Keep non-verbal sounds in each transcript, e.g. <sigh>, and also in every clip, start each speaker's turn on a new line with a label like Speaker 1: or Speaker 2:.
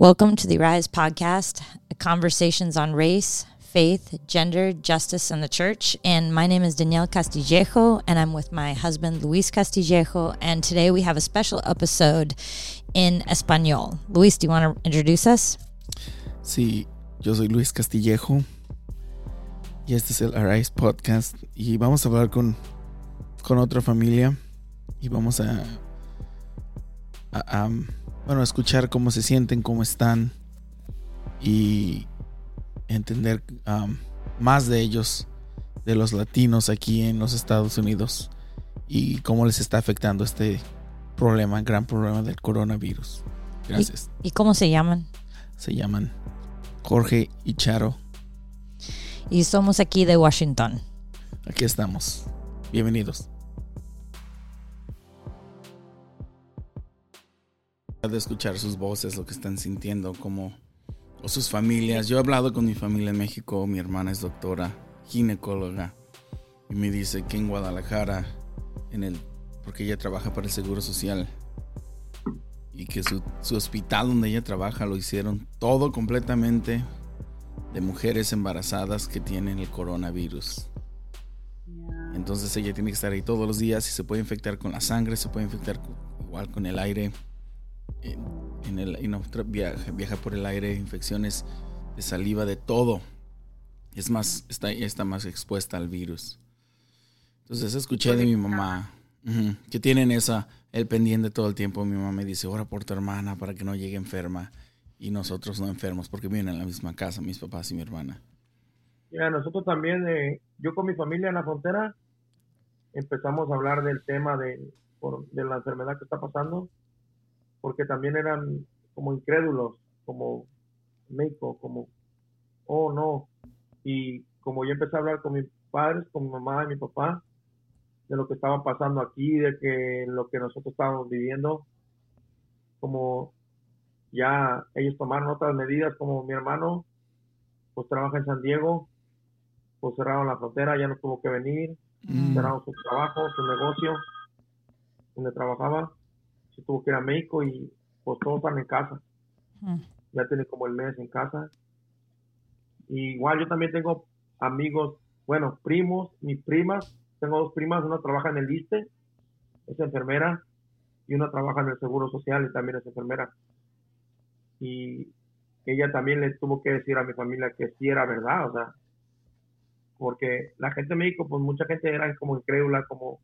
Speaker 1: Welcome to the Rise podcast, conversations on race, faith, gender, justice, and the church. And my name is Danielle Castillejo, and I'm with my husband, Luis Castillejo. And today we have a special episode in Espanol. Luis, do you want to introduce us?
Speaker 2: Sí, yo soy Luis Castillejo. Y este es el Arise Podcast. Y vamos a hablar con, con otra familia. Y vamos a, a, a bueno, escuchar cómo se sienten, cómo están y entender um, más de ellos, de los latinos aquí en los Estados Unidos y cómo les está afectando este problema, gran problema del coronavirus. Gracias.
Speaker 1: ¿Y, y cómo se llaman?
Speaker 2: Se llaman Jorge y Charo.
Speaker 1: Y somos aquí de Washington.
Speaker 2: Aquí estamos. Bienvenidos. De escuchar sus voces, lo que están sintiendo, como o sus familias. Yo he hablado con mi familia en México, mi hermana es doctora, ginecóloga, y me dice que en Guadalajara, en el, porque ella trabaja para el Seguro Social, y que su, su hospital donde ella trabaja lo hicieron todo completamente de mujeres embarazadas que tienen el coronavirus. Entonces ella tiene que estar ahí todos los días y se puede infectar con la sangre, se puede infectar igual con el aire en, el, viaja, viaja, por el aire, infecciones de saliva, de todo. Es más, está, está más expuesta al virus. Entonces escuché de mi mamá que tienen esa, el pendiente todo el tiempo. Mi mamá me dice, ora por tu hermana para que no llegue enferma y nosotros no enfermos porque viven en la misma casa, mis papás y mi hermana.
Speaker 3: Ya, nosotros también, eh, yo con mi familia en la frontera, empezamos a hablar del tema de, de la enfermedad que está pasando porque también eran como incrédulos, como México, como, oh no. Y como yo empecé a hablar con mis padres, con mi mamá y mi papá, de lo que estaba pasando aquí, de que lo que nosotros estábamos viviendo, como ya ellos tomaron otras medidas, como mi hermano, pues trabaja en San Diego, pues cerraron la frontera, ya no tuvo que venir, mm. cerraron su trabajo, su negocio, donde trabajaba tuvo que ir a México y pues todos están en casa. Ya tiene como el mes en casa. igual yo también tengo amigos, bueno, primos, mis primas. Tengo dos primas, una trabaja en el ISTE, es enfermera, y una trabaja en el Seguro Social y también es enfermera. Y ella también le tuvo que decir a mi familia que sí era verdad, o sea, porque la gente en México, pues mucha gente era como incrédula, como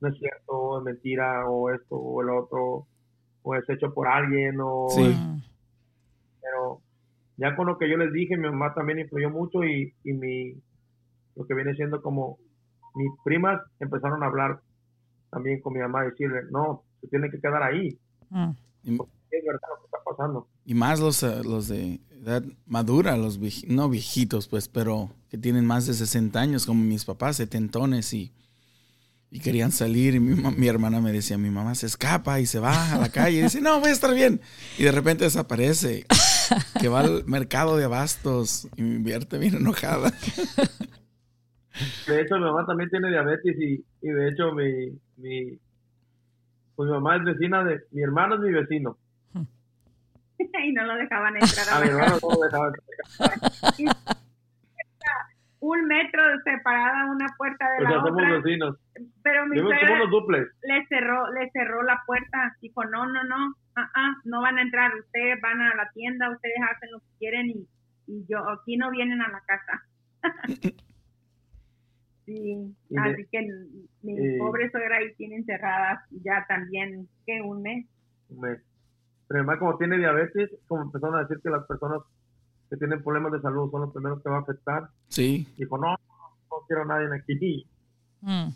Speaker 3: no es cierto, es mentira, o esto, o el otro, o es hecho por alguien, o... Pero ya con lo que yo les dije, mi mamá también influyó mucho y, y mi, lo que viene siendo como mis primas empezaron a hablar también con mi mamá, decirle, no, se tiene que quedar ahí. Mm. Es verdad lo que está pasando.
Speaker 2: Y más los, eh, los de edad madura, los no viejitos, pues, pero que tienen más de 60 años, como mis papás, setentones y y querían salir y mi, hermana me decía, mi mamá se escapa y se va a la calle y dice, no, voy a estar bien. Y de repente desaparece, que va al mercado de abastos y me invierte bien enojada.
Speaker 3: De hecho, mi mamá también tiene diabetes y, y de hecho mi, mi, pues mi mamá es vecina de, mi hermano es mi vecino. <laughs>
Speaker 4: y no lo dejaban entrar a, a mi hermano no lo dejaban entrar. <laughs> un metro separada una puerta de la otra.
Speaker 3: vecinos.
Speaker 4: Pero mi le cerró, le cerró la puerta, dijo, no, no, no, ah, ah, no van a entrar, ustedes van a la tienda, ustedes hacen lo que quieren y, y yo, aquí no vienen a la casa. <laughs> sí, así que mi pobre suegra ahí tiene encerrada ya también, ¿qué? ¿Un mes?
Speaker 3: Un mes. Pero además como tiene diabetes, como empezaron a decir que las personas que tienen problemas de salud son los primeros que va a afectar.
Speaker 2: Sí.
Speaker 3: Dijo, no, no quiero a nadie aquí.
Speaker 2: Mm.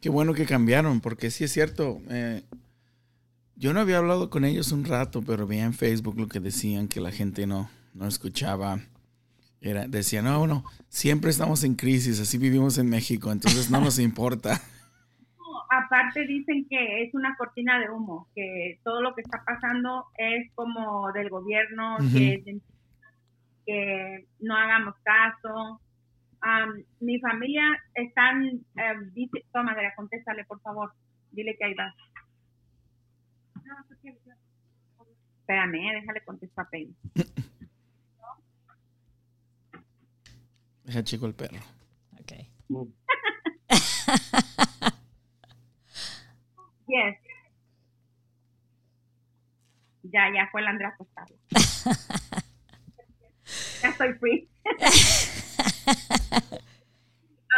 Speaker 2: Qué bueno que cambiaron, porque sí es cierto. Eh, yo no había hablado con ellos un rato, pero veía en Facebook lo que decían, que la gente no, no escuchaba. Era, decían, no, no, siempre estamos en crisis, así vivimos en México, entonces no nos <laughs> importa.
Speaker 4: Aparte dicen que es una cortina de humo, que todo lo que está pasando es como del gobierno, que es que no hagamos caso. mi familia están, eh, dice, toma, contéstale por favor, dile que ahí va. Espérame, eh, déjale contestar a Penny.
Speaker 2: Deja chico el perro.
Speaker 1: Ok. <laughs>
Speaker 4: Yes. Ya, ya fue la Andrea acostarlo. <laughs> ya estoy free.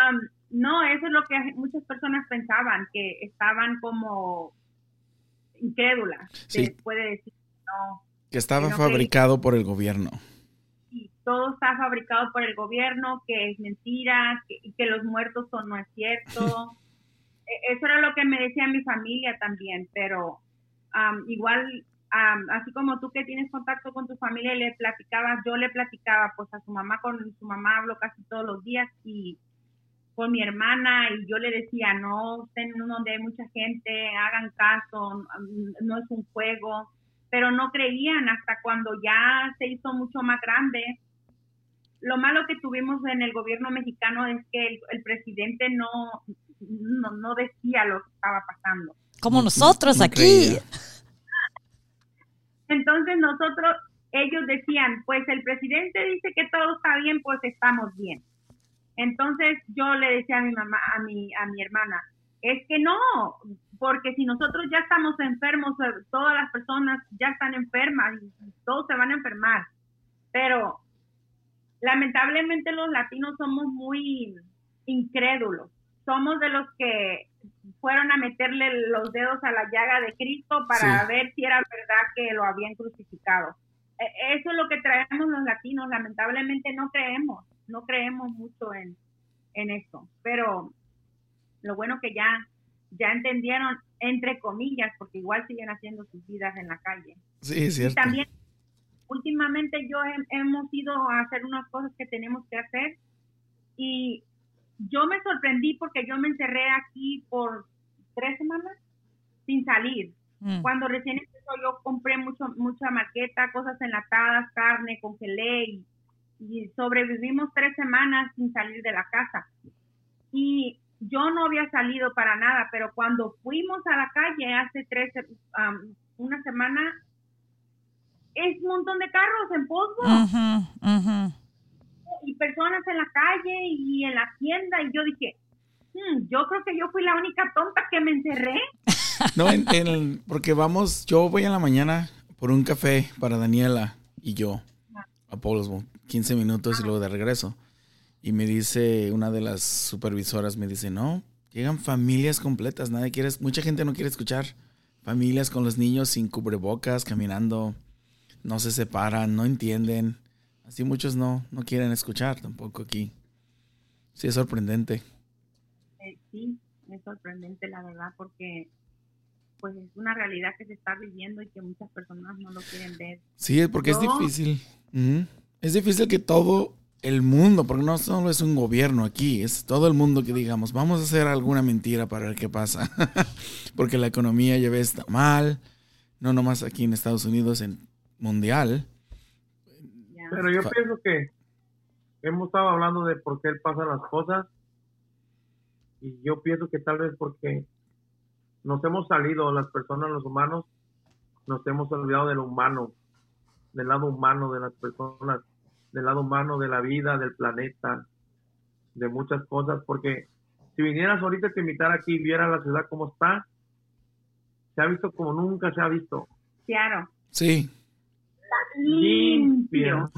Speaker 4: Um, no, eso es lo que muchas personas pensaban, que estaban como incrédulas.
Speaker 2: Sí.
Speaker 4: Después de decir, no,
Speaker 2: Que estaba
Speaker 4: Que no
Speaker 2: fabricado por el gobierno.
Speaker 4: y todo está fabricado por el gobierno, que es mentira, que, que los muertos son no es cierto. <laughs> E- Eso era lo que me decía mi familia también, pero am, igual, am, así como tú que tienes contacto con tu familia y le platicabas, yo le platicaba pues a su mamá, con su mamá hablo casi todos los días y con mi hermana y yo le decía, no, estén donde hay mucha gente, hagan caso, no es un juego, pero no creían hasta cuando ya se hizo mucho más grande. Lo malo que tuvimos en el gobierno mexicano es que el, el presidente no, no, no decía lo que estaba pasando.
Speaker 1: Como nosotros
Speaker 2: no
Speaker 1: aquí.
Speaker 2: creía.
Speaker 4: Entonces nosotros, ellos decían, pues el presidente dice que todo está bien, pues estamos bien. Entonces yo le decía a mi mamá, a mi, a mi hermana, es que no, porque si nosotros ya estamos enfermos, eh, todas las personas ya están enfermas y todos se van a enfermar. Pero lamentablemente los latinos somos muy incrédulos. Somos de los que fueron a meterle los dedos a la llaga de Cristo para
Speaker 2: Sí.
Speaker 4: ver si era verdad que lo habían crucificado. E- Eso es lo que traemos los latinos. Lamentablemente no creemos, no creemos mucho en, en eso. Pero lo bueno que ya, ya entendieron, entre comillas, porque igual siguen haciendo sus vidas en la calle.
Speaker 2: Sí, es
Speaker 4: Y
Speaker 2: cierto.
Speaker 4: también, últimamente yo he- hemos ido a hacer unas cosas que tenemos que hacer y yo me sorprendí porque yo me encerré aquí por tres semanas sin salir.
Speaker 1: Mm.
Speaker 4: Cuando recién empezó yo compré mucho, mucha maqueta, cosas enlatadas, carne, congelé y, y sobrevivimos tres semanas sin salir de la casa. Y yo no había salido para nada, pero cuando fuimos a la calle hace tres, um, una semana, es un montón de carros en
Speaker 1: ujú.
Speaker 4: Y personas en la calle y en la tienda y yo dije, "Hmm, yo creo que yo fui la única tonta que me encerré.
Speaker 2: No, en- en el- porque vamos, yo voy en la mañana por un café para Daniela y yo a Paulsbo, 15 minutos y luego de regreso. Y me dice una de las supervisoras, me dice, no, llegan familias completas, nadie quiere, mucha gente no quiere escuchar. Familias con los niños sin cubrebocas, caminando, no se separan, no entienden. Así muchos no, no quieren escuchar tampoco aquí. Sí, es sorprendente.
Speaker 4: Eh, sí, es sorprendente la verdad porque pues es una realidad que se está viviendo y que muchas personas no lo quieren ver.
Speaker 2: Sí, porque es difícil. Es difícil que todo el mundo, porque no solo es un gobierno aquí, es todo el mundo que digamos, vamos a hacer alguna mentira para ver qué pasa. <laughs> porque la economía ya ves está mal, no nomás aquí en Estados Unidos, en mundial.
Speaker 3: Pero yo pienso que hemos estado hablando de por qué pasan las cosas y yo pienso que tal vez porque nos hemos salido, las personas, los humanos, nos hemos olvidado de lo humano, del lado humano de las personas, del lado humano de la vida, del planeta, de muchas cosas, porque si vinieras ahorita te invitara aquí y viera la ciudad como está, se ha visto como nunca se ha visto.
Speaker 4: Claro.
Speaker 2: Sí,
Speaker 4: Limpio.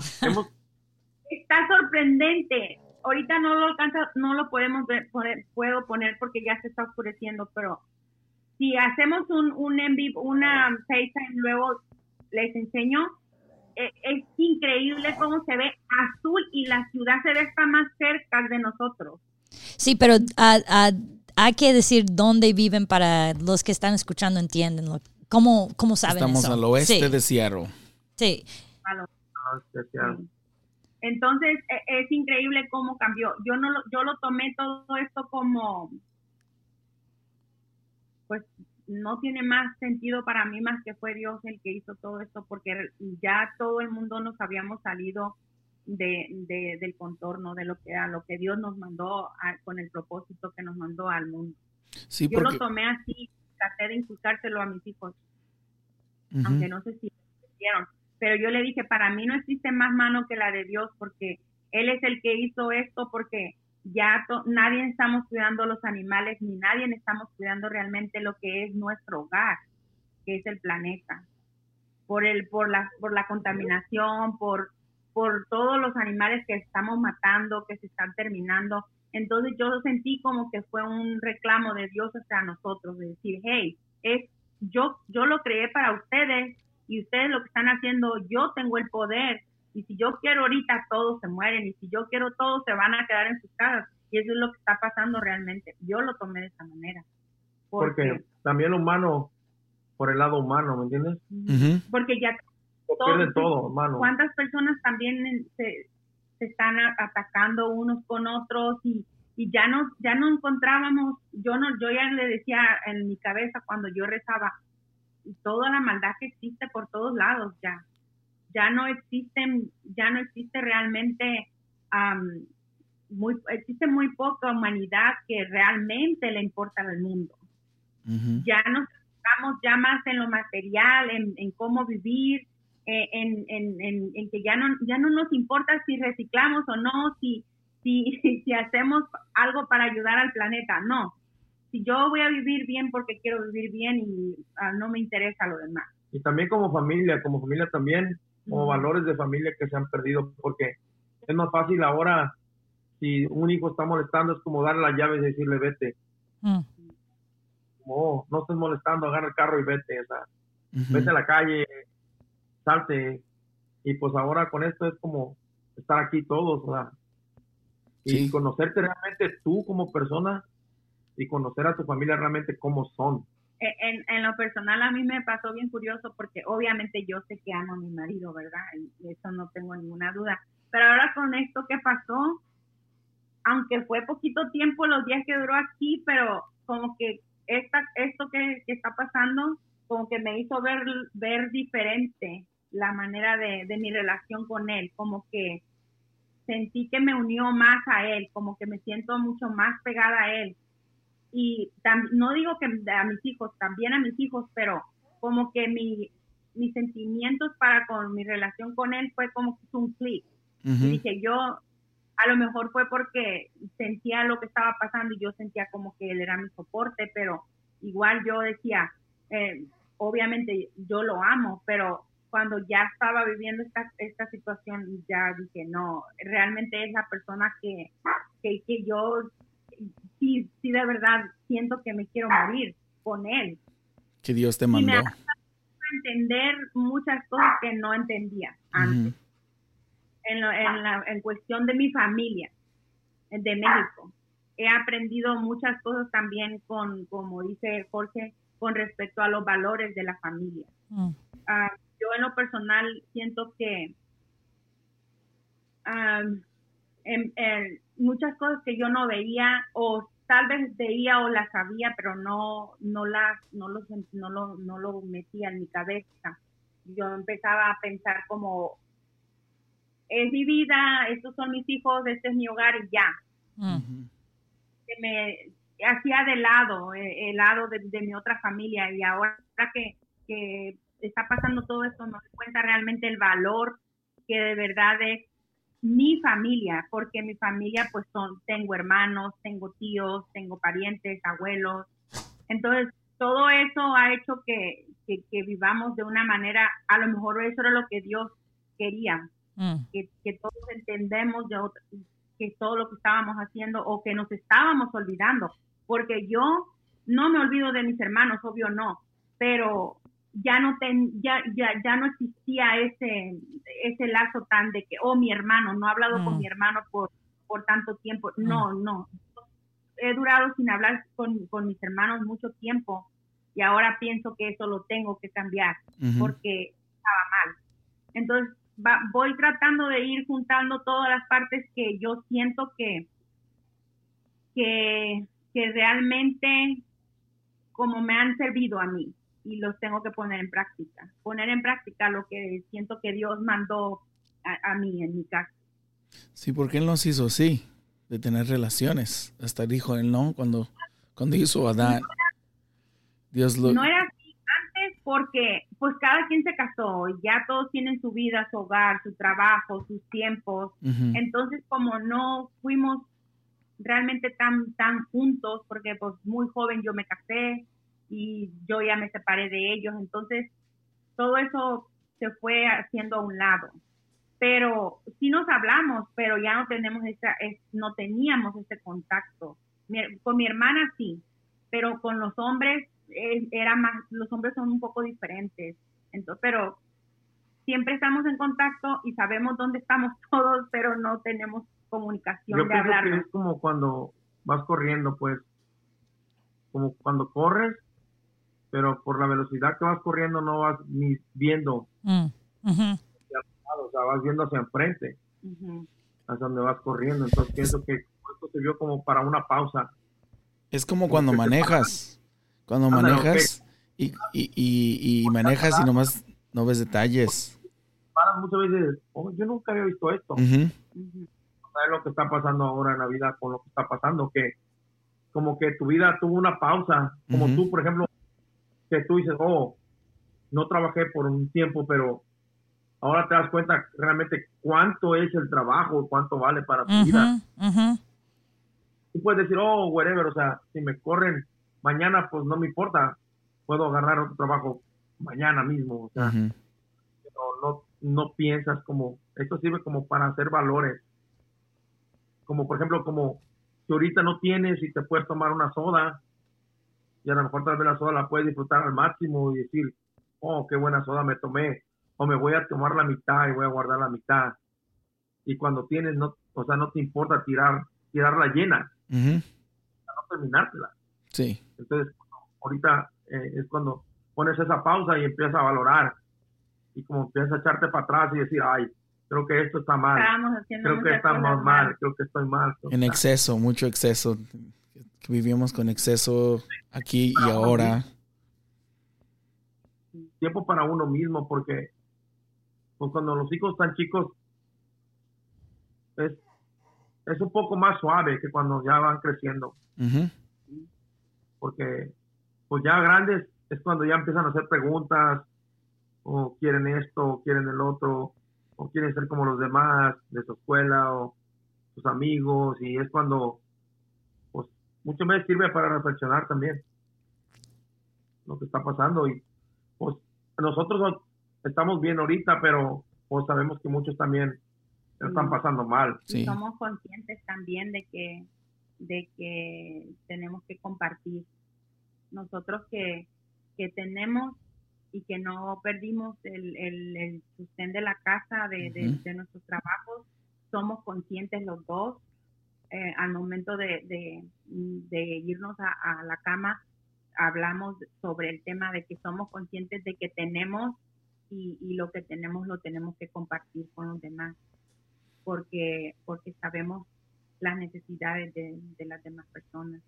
Speaker 4: Está sorprendente. Ahorita no lo alcanza, no lo podemos ver, poner- puedo poner porque ya se está oscureciendo, pero si hacemos un, un en vivo, una FaceTime, luego les enseño, eh, es increíble cómo se ve azul y la ciudad se ve está más cerca de nosotros.
Speaker 1: Sí, pero ah, ah, hay que decir dónde viven para los que están escuchando entienden. lo- ¿Cómo, cómo saben
Speaker 2: estamos
Speaker 1: eso?
Speaker 2: al oeste
Speaker 1: sí,
Speaker 2: de Seattle.
Speaker 1: Sí,
Speaker 4: A lo-
Speaker 3: ah.
Speaker 4: Entonces e- es increíble cómo cambió. Yo no lo, yo lo tomé todo esto como pues no tiene más sentido para mí más que fue Dios el que hizo todo esto porque ya todo el mundo nos habíamos salido de, de- del contorno de lo que a lo que Dios nos mandó a- con el propósito que nos mandó al mundo.
Speaker 2: Sí,
Speaker 4: Yo
Speaker 2: porque
Speaker 4: lo tomé así, traté de inculcárselo a mis hijos, aunque no sé si hicieron. Pero yo le dije, para mí no existe más mano que la de Dios porque Él es el que hizo esto porque ya nadie estamos cuidando los animales ni nadie estamos cuidando realmente lo que es nuestro hogar, que es el planeta. Por el por la por la contaminación, por por todos los animales que estamos matando, que se están terminando. Entonces yo sentí como que fue un reclamo de Dios hacia nosotros, de decir, hey, es, yo, yo lo creé para ustedes y ustedes lo que están haciendo, yo tengo el poder y si yo quiero ahorita todos se mueren y si yo quiero todos se van a quedar en sus casas y eso es lo que está pasando realmente. Yo lo tomé de esa manera.
Speaker 3: Porque, también humano, por el lado humano, ¿me entiendes?
Speaker 4: Porque ya
Speaker 3: todo, humano.
Speaker 4: ¿Cuántas personas también se, se están atacando unos con otros y, y ya no ya no encontrábamos yo no yo ya le decía en mi cabeza cuando yo rezaba toda la maldad que existe por todos lados ya ya no existen ya no existe realmente muy existe muy poca humanidad que realmente le importa al mundo ya nos enfocamos ya más en lo material en, en cómo vivir eh, en, en, en, que ya no, ya no nos importa si reciclamos o no, si, si, <laughs> si hacemos algo para ayudar al planeta, no. Si yo voy a vivir bien porque quiero vivir bien y ah, no me interesa lo demás.
Speaker 3: Y también como familia, como familia también, como valores de familia que se han perdido, porque es más fácil ahora, si un hijo está molestando, es como darle las llaves y decirle vete. Mm. Como, no estés molestando, agarra el carro y vete, o sea, vete a la calle, salte. Y pues ahora con esto es como estar aquí todos. Y conocerte realmente tú como persona y conocer a tu familia realmente cómo son.
Speaker 4: En, en, lo personal a mí me pasó bien curioso porque obviamente yo sé que amo a mi marido, ¿verdad? Y eso no tengo ninguna duda. Pero ahora con esto que pasó, aunque fue poquito tiempo los días que duró aquí, pero como que esta, esto que, que está pasando, como que me hizo ver, ver diferente la manera de, de mi relación con él, como que sentí que me unió más a él, como que me siento mucho más pegada a él. Y no digo que a mis hijos, también a mis hijos, pero como que mi, mis sentimientos para con mi relación con él fue como que un clic. Dije, yo, a lo mejor fue porque sentía lo que estaba pasando y yo sentía como que él era mi soporte, pero igual yo decía, eh, obviamente yo lo amo, pero cuando ya estaba viviendo esta, esta situación, ya dije, no, realmente es la persona que, que, que yo sí, sí de verdad siento que me quiero morir con él.
Speaker 2: Que Dios te mandó. Y me
Speaker 4: entender muchas cosas que no entendía antes. en, en, la, en cuestión de mi familia, de México. He aprendido muchas cosas también con, como dice Jorge, con respecto a los valores de la familia. Ah, yo en lo personal siento que muchas cosas que yo no veía o tal vez veía o las sabía, pero no, no, las, no, lo, no, lo, no lo metía en mi cabeza. Yo empezaba a pensar como, es mi vida, estos son mis hijos, este es mi hogar y ya. me hacía de lado, eh, el lado de, de, mi otra familia y ahora que, que está pasando todo esto, no se cuenta realmente el valor que de verdad es mi familia, porque mi familia pues son, tengo hermanos, tengo tíos, tengo parientes, abuelos. Entonces, todo eso ha hecho que, que, vivamos de una manera, a lo mejor eso era lo que Dios quería, mm. que, que, todos entendemos de que todo lo que estábamos haciendo o que nos estábamos olvidando, porque yo no me olvido de mis hermanos, obvio no, pero ya no ten, ya, ya, ya no existía ese, ese lazo tan de que, oh, mi hermano, no he hablado con mi hermano por, por tanto tiempo. Mm. No, no. He durado sin hablar con, con, mis hermanos mucho tiempo y ahora pienso que eso lo tengo que cambiar porque estaba mal. Entonces, voy tratando de ir juntando todas las partes que yo siento que, que, que realmente como me han servido a mí y los tengo que poner en práctica. Poner en práctica lo que siento que Dios mandó a, mí en mi casa.
Speaker 2: Sí, porque Él nos hizo así, de tener relaciones. Hasta dijo Él, ¿no? Cuando, cuando hizo Adán.
Speaker 4: Dios lo... No era así antes porque pues cada quien se casó y ya todos tienen su vida, su hogar, su trabajo, sus tiempos. Entonces, como no fuimos realmente tan, tan juntos, porque pues muy joven yo me casé y yo ya me separé de ellos, entonces todo eso se fue haciendo a un lado. Pero sí nos hablamos, pero ya no tenemos esa, no teníamos ese contacto. con mi hermana sí, pero con los hombres eh, era más, los hombres son un poco diferentes. Entonces, pero siempre estamos en contacto y sabemos dónde estamos <laughs> todos, pero no tenemos comunicación
Speaker 3: Yo de hablar. Es como cuando vas corriendo, pues, como cuando corres, pero por la velocidad que vas corriendo no vas ni viendo. Mm, o sea, vas viendo hacia enfrente, hacia donde vas corriendo. Entonces pienso que esto se vio como para una pausa.
Speaker 2: Es como cuando manejas, cuando manejas y, y, y, manejas y nomás no ves detalles.
Speaker 3: muchas veces, oh, yo nunca había visto esto lo que está pasando ahora en la vida con lo que está pasando, que como que tu vida tuvo una pausa, como tú, por ejemplo, que tú dices, oh, no trabajé por un tiempo, pero ahora te das cuenta realmente cuánto es el trabajo, cuánto vale para tu vida. Tú puedes decir, oh, whatever, o sea, si me corren mañana, pues no me importa, puedo agarrar otro trabajo mañana mismo, o sea, pero no, no piensas como, esto sirve como para hacer valores. Como por ejemplo, como si ahorita no tienes y te puedes tomar una soda, y a lo mejor tal vez la soda la puedes disfrutar al máximo y decir, oh, qué buena soda me tomé, o me voy a tomar la mitad y voy a guardar la mitad. Y cuando tienes, no, o sea, no te importa tirar, tirarla llena, no terminártela.
Speaker 2: Sí.
Speaker 3: Entonces, ahorita eh, es cuando pones esa pausa y empiezas a valorar y como empiezas a echarte para atrás y decir, ay, creo que esto está mal. Creo que estamos mal. creo que estoy mal.
Speaker 2: En exceso, mucho exceso. Vivimos con exceso aquí y ahora.
Speaker 3: Tiempo para uno mismo, porque pues, cuando los hijos están chicos es, es un poco más suave que cuando ya van creciendo. Porque pues ya grandes es cuando ya empiezan a hacer preguntas o quieren esto o quieren el otro o quieren ser como los demás de su escuela o sus amigos y es cuando mucho más sirve para reflexionar también lo que está pasando y pues nosotros estamos bien ahorita pero pues sabemos que muchos también están pasando mal
Speaker 4: somos conscientes también de que de que tenemos que compartir nosotros que que tenemos y que no perdimos el, el, sustento de la casa, de, de, nuestros trabajos. Somos conscientes los dos. Eh, al momento de, de irnos a, la cama, hablamos sobre el tema de que somos conscientes de que tenemos y, y, lo que tenemos lo tenemos que compartir con los demás, porque, porque sabemos las necesidades de, de las demás personas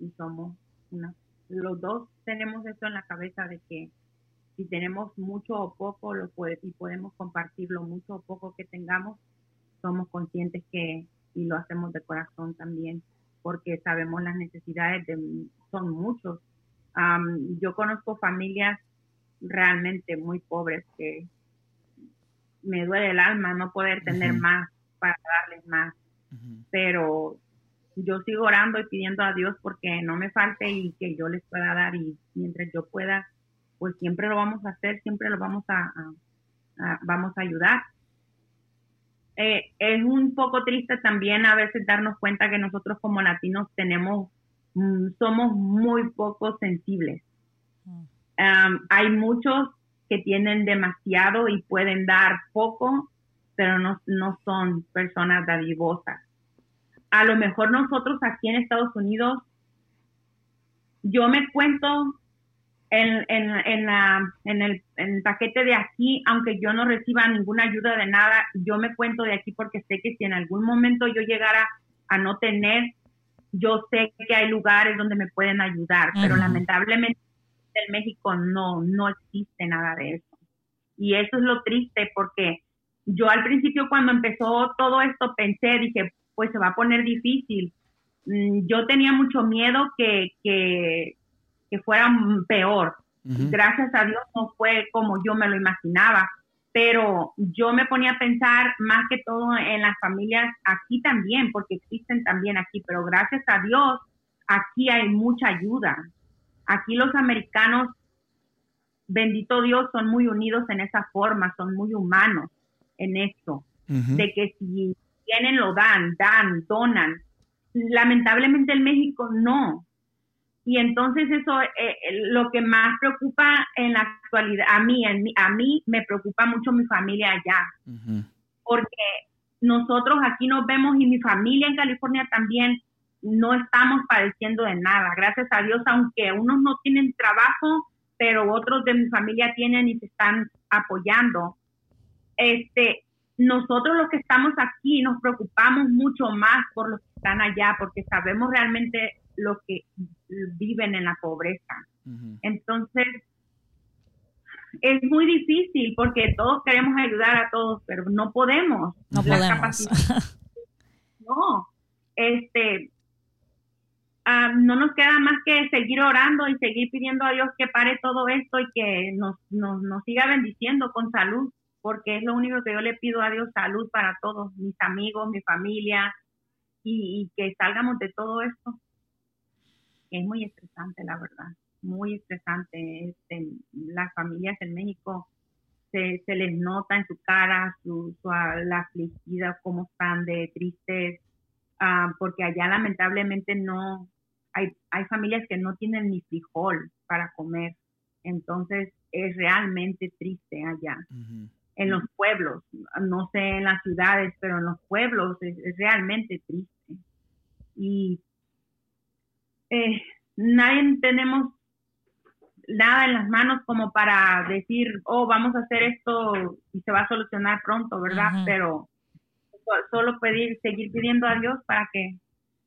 Speaker 4: y somos una, los dos tenemos eso en la cabeza de que si tenemos mucho o poco lo puede, y podemos compartirlo mucho o poco que tengamos, somos conscientes que, y lo hacemos de corazón también, porque sabemos las necesidades de, son muchos. yo conozco familias realmente muy pobres que me duele el alma no poder tener más para darles más, pero yo sigo orando y pidiendo a Dios porque no me falte y que yo les pueda dar y mientras yo pueda pues siempre lo vamos a hacer, siempre lo vamos a, vamos a ayudar. Eh, es un poco triste también a veces darnos cuenta que nosotros como latinos tenemos, mm, somos muy poco sensibles. Mm. hay muchos que tienen demasiado y pueden dar poco, pero no, no son personas dadivosas. A lo mejor nosotros aquí en Estados Unidos, yo me cuento en, en, en, la, en, el, el, paquete de aquí, aunque yo no reciba ninguna ayuda de nada, yo me cuento de aquí porque sé que si en algún momento yo llegara a no tener, yo sé que hay lugares donde me pueden ayudar, pero lamentablemente en México no, no existe nada de eso. Y eso es lo triste porque yo al principio cuando empezó todo esto pensé, dije, pues se va a poner difícil. Mm, yo tenía mucho miedo que, que, que fuera peor. Gracias a Dios no fue como yo me lo imaginaba, pero yo me ponía a pensar más que todo en las familias aquí también, porque existen también aquí, pero gracias a Dios aquí hay mucha ayuda. Aquí los americanos, bendito Dios, son muy unidos en esa forma, son muy humanos en esto, de que si tienen lo dan, dan, donan. Lamentablemente en México no. Y entonces eso, eh, lo que más preocupa en la actualidad, a mí, a mí me preocupa mucho mi familia allá. Porque nosotros aquí nos vemos y mi familia en California también no estamos padeciendo de nada. Gracias a Dios, aunque unos no tienen trabajo, pero otros de mi familia tienen y se están apoyando. Este, nosotros los que estamos aquí nos preocupamos mucho más por los que están allá, porque sabemos realmente lo que viven en la pobreza. Entonces, es muy difícil porque todos queremos ayudar a todos, pero no podemos.
Speaker 1: No podemos. <laughs>
Speaker 4: no, este, ah, no nos queda más que seguir orando y seguir pidiendo a Dios que pare todo esto y que nos, nos, nos siga bendiciendo con salud, porque es lo único que yo le pido a Dios, salud para todos, mis amigos, mi familia, y que salgamos de todo esto es muy estresante, la verdad, muy estresante. Este, las familias en México se, se les nota en su cara su, la afligida, cómo están de tristes, ah, porque allá lamentablemente no, hay, hay familias que no tienen ni frijol para comer, entonces es realmente triste allá. En los pueblos, no sé en las ciudades, pero en los pueblos es, es realmente triste. Y eh, nadie tenemos nada en las manos como para decir, oh, vamos a hacer esto y se va a solucionar pronto, ¿verdad? Pero solo pedir, seguir pidiendo a Dios para que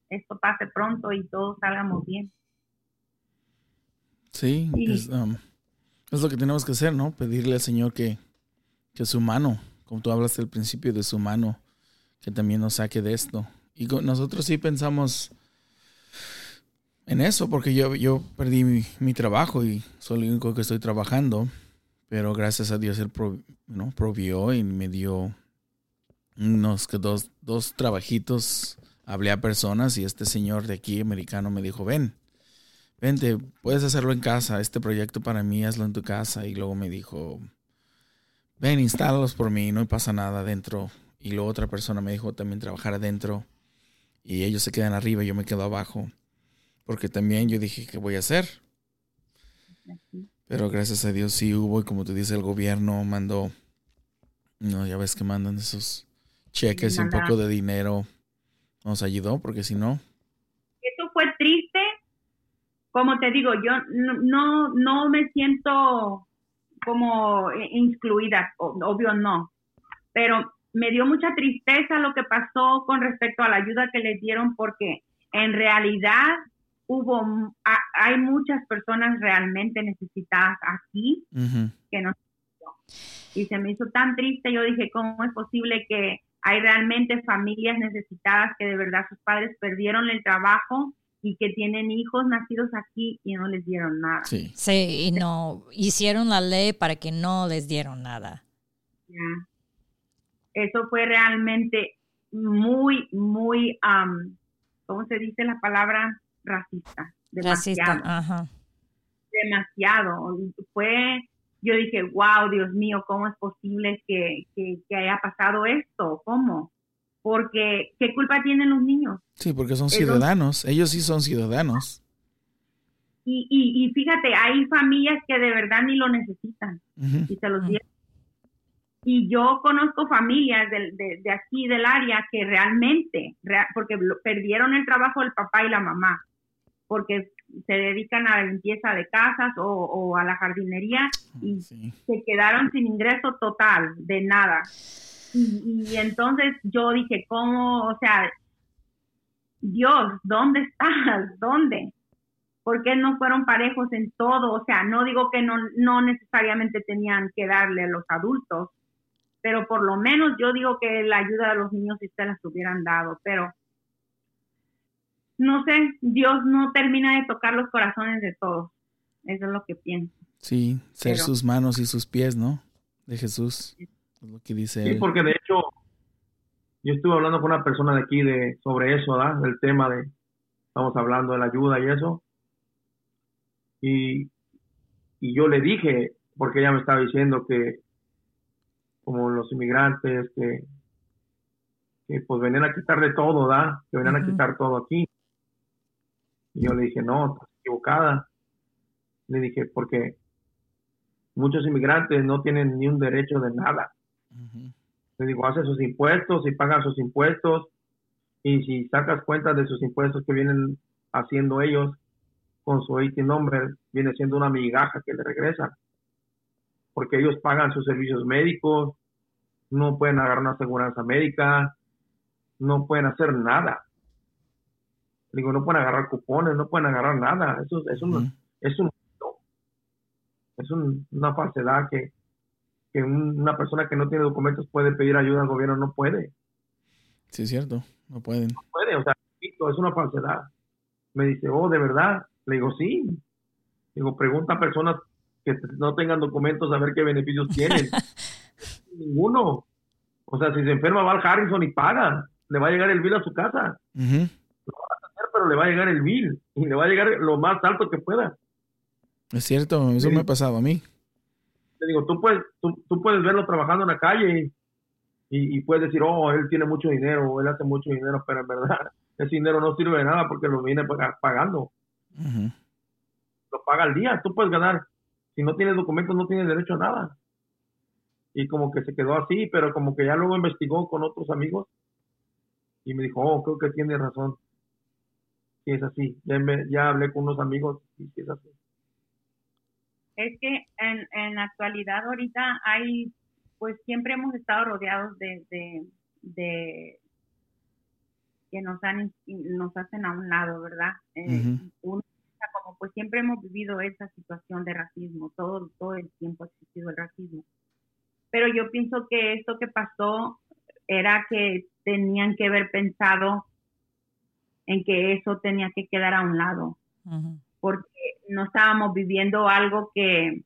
Speaker 4: esto pase pronto y todos salgamos bien.
Speaker 2: Sí, um, es, lo que tenemos que hacer, ¿no? Pedirle al Señor que, que su mano, como tú hablaste al principio de su mano, que también nos saque de esto. Y nosotros sí pensamos, en eso, porque yo, yo perdí mi, trabajo y soy el único que estoy trabajando, pero gracias a Dios Él ¿no? provió y me dio unos que dos, dos trabajitos. Hablé a personas y este señor de aquí, americano, me dijo, ven, vente, puedes hacerlo en casa, este proyecto para mí, hazlo en tu casa. Y luego me dijo, ven, instálalos por mí, no pasa nada adentro. Y luego otra persona me dijo también trabajar adentro. Y ellos se quedan arriba y yo me quedo abajo. Porque también yo dije, ¿qué voy a hacer? Pero gracias a Dios sí hubo, y como tú dices, el gobierno mandó, no, ya ves que mandan esos cheques y un poco de dinero. Nos ayudó, porque si no.
Speaker 4: Eso fue triste. Como te digo, yo no, no me siento como incluida, obvio no. Pero me dio mucha tristeza lo que pasó con respecto a la ayuda que les dieron, porque en realidad hubo, hay muchas personas realmente necesitadas aquí que no y se me hizo tan triste, yo dije, ¿cómo es posible que hay realmente familias necesitadas que de verdad sus padres perdieron el trabajo y que tienen hijos nacidos aquí y no les dieron nada?
Speaker 1: Sí, sí y no hicieron la ley para que no les dieron nada.
Speaker 4: Eso fue realmente muy, muy, ¿cómo se dice la palabra? Racista. Demasiado. Demasiado. Fue, yo dije, wow, Dios mío, ¿cómo es posible que, haya pasado esto? ¿Cómo? Porque, ¿qué culpa tienen los niños?
Speaker 2: Sí, porque son ciudadanos. Ellos sí son ciudadanos.
Speaker 4: Y, y, fíjate, hay familias que de verdad ni lo necesitan y se los dieron. Y yo conozco familias de, de, aquí, del área, que realmente, porque perdieron el trabajo del papá y la mamá, porque se dedican a la limpieza de casas o, a la jardinería y se quedaron sin ingreso total, de nada. Y, entonces yo dije, ¿cómo? O sea, Dios, ¿dónde estás? <laughs> ¿Dónde? ¿Por qué no fueron parejos en todo? O sea, no digo que no, no necesariamente tenían que darle a los adultos, pero por lo menos yo digo que la ayuda a los niños sí se las hubieran dado, pero no sé, Dios no termina de tocar los corazones de todos. Eso es lo que pienso.
Speaker 2: Sí, ser sus manos y sus pies, ¿no? De Jesús. Es lo que dice
Speaker 3: Sí, porque de hecho, yo estuve hablando con una persona de aquí de, sobre eso, ¿verdad? Del tema de, estamos hablando de la ayuda y eso. Y, y yo le dije, porque ella me estaba diciendo que como los inmigrantes que, que pues venían a quitar de todo, ¿da? Que venían a quitar todo aquí. Y yo le dije, no, estás equivocada. Le dije, porque muchos inmigrantes no tienen ni un derecho de nada. Le digo, hace sus impuestos y pagan sus impuestos. Y si sacas cuenta de sus impuestos que vienen haciendo ellos con su IT number, viene siendo una migaja que le regresan porque ellos pagan sus servicios médicos, no pueden agarrar una aseguranza médica, no pueden hacer nada. Digo, no pueden agarrar cupones, no pueden agarrar nada. Eso es, un, es, un, es una falsedad que, una persona que no tiene documentos puede pedir ayuda al gobierno, no puede.
Speaker 2: Sí, es cierto, no pueden.
Speaker 3: No puede, o sea, es una falsedad. Me dice, oh, ¿de verdad? Le digo, sí. Digo, pregunta a personas que no tengan documentos a ver qué beneficios tienen. <laughs> Ninguno. O sea, si se enferma va al Harrison y paga, le va a llegar el bill a su casa. Pero le va a llegar el bill y le va a llegar lo más alto que pueda.
Speaker 2: Es cierto, eso me ha pasado a mí.
Speaker 3: Te digo, tú puedes, tú, puedes verlo trabajando en la calle y, puedes decir, oh, él tiene mucho dinero, él hace mucho dinero, pero en verdad <laughs> ese dinero no sirve de nada porque lo viene pagando. Lo paga al día. Tú puedes ganar si no tienes documentos no tienes derecho a nada. Y como que se quedó así, pero como que ya luego investigó con otros amigos y me dijo, oh, creo que tiene razón. Si es así. Ya, ya hablé con unos amigos y si es así.
Speaker 4: Es que en, en la actualidad ahorita hay, pues siempre hemos estado rodeados de, de, que nos han nos hacen a un lado, ¿verdad? Eh, como pues siempre hemos vivido esa situación de racismo, todo, todo el tiempo ha existido el racismo. Pero yo pienso que esto que pasó era que tenían que haber pensado en que eso tenía que quedar a un lado, porque no estábamos viviendo algo que,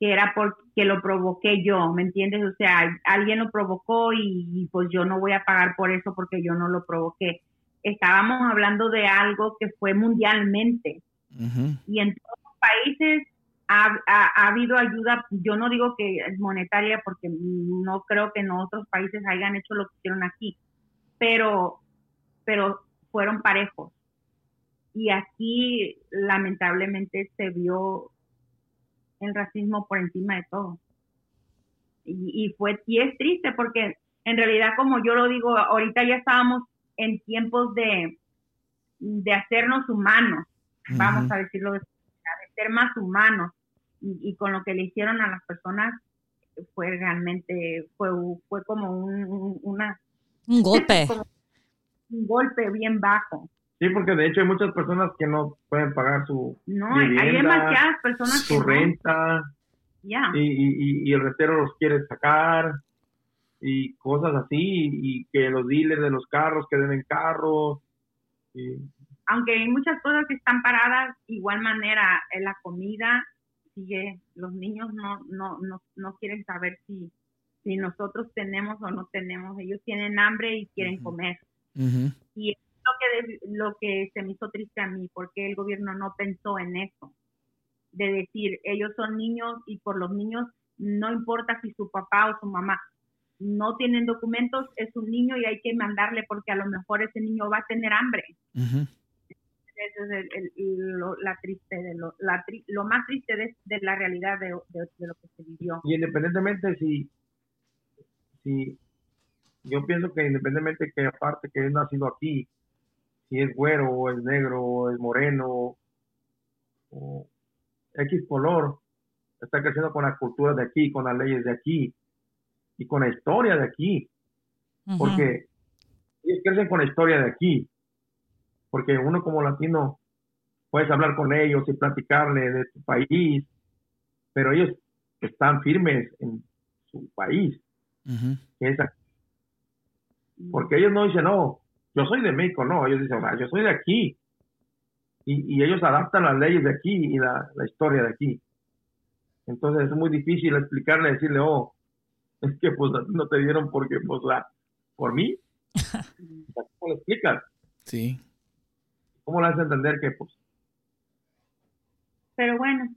Speaker 4: que era porque lo provoqué yo, ¿me entiendes? O sea, alguien lo provocó y, pues yo no voy a pagar por eso porque yo no lo provoqué. Estábamos hablando de algo que fue mundialmente, y en todos los países ha, habido ayuda, yo no digo que es monetaria porque no creo que en otros países hayan hecho lo que hicieron aquí, pero, pero fueron parejos. Y aquí lamentablemente se vio el racismo por encima de todo. Y, y, fue, y es triste porque en realidad, como yo lo digo, ahorita ya estábamos en tiempos de, de hacernos humanos vamos a decirlo de, ser más humanos y, con lo que le hicieron a las personas fue realmente fue fue como un una
Speaker 1: un golpe <laughs>
Speaker 4: un golpe bien bajo.
Speaker 3: Sí porque de hecho hay muchas personas que no pueden pagar su
Speaker 4: no hay demasiadas personas
Speaker 3: su renta
Speaker 4: ya.
Speaker 3: y, y, y, el rentero los quiere sacar y cosas así y, que los dealers de los carros que deben carros y
Speaker 4: aunque hay muchas cosas que están paradas, igual manera en la comida sigue, los niños no, no, no, no quieren saber si, si nosotros tenemos o no tenemos, ellos tienen hambre y quieren comer. Y es lo que, lo que se me hizo triste a mí, porque el gobierno no pensó en eso, de decir, ellos son niños y por los niños no importa si su papá o su mamá no tienen documentos, es un niño y hay que mandarle porque a lo mejor ese niño va a tener hambre. Eso es lo, la triste de lo, la, lo más triste de, la realidad de, lo que se vivió.
Speaker 3: Y independientemente si, si, yo pienso que independientemente que aparte que es nacido aquí, si es güero o es negro o es moreno o X color, está creciendo con la cultura de aquí, con las leyes de aquí y con la historia de aquí. Porque ellos crecen con la historia de aquí. Porque uno como latino puedes hablar con ellos y platicarle de tu país, pero ellos están firmes en su país, Porque ellos no dicen, no, yo soy de México, no, ellos dicen, yo soy de aquí. Y, ellos adaptan las leyes de aquí y la, historia de aquí. Entonces es muy difícil explicarle, decirle, oh, es que pues no te dieron porque, pues, la, por mí. <laughs> ¿Cómo le explicas?
Speaker 2: Sí.
Speaker 3: ¿Cómo le haces entender que, pues...
Speaker 4: Pero bueno,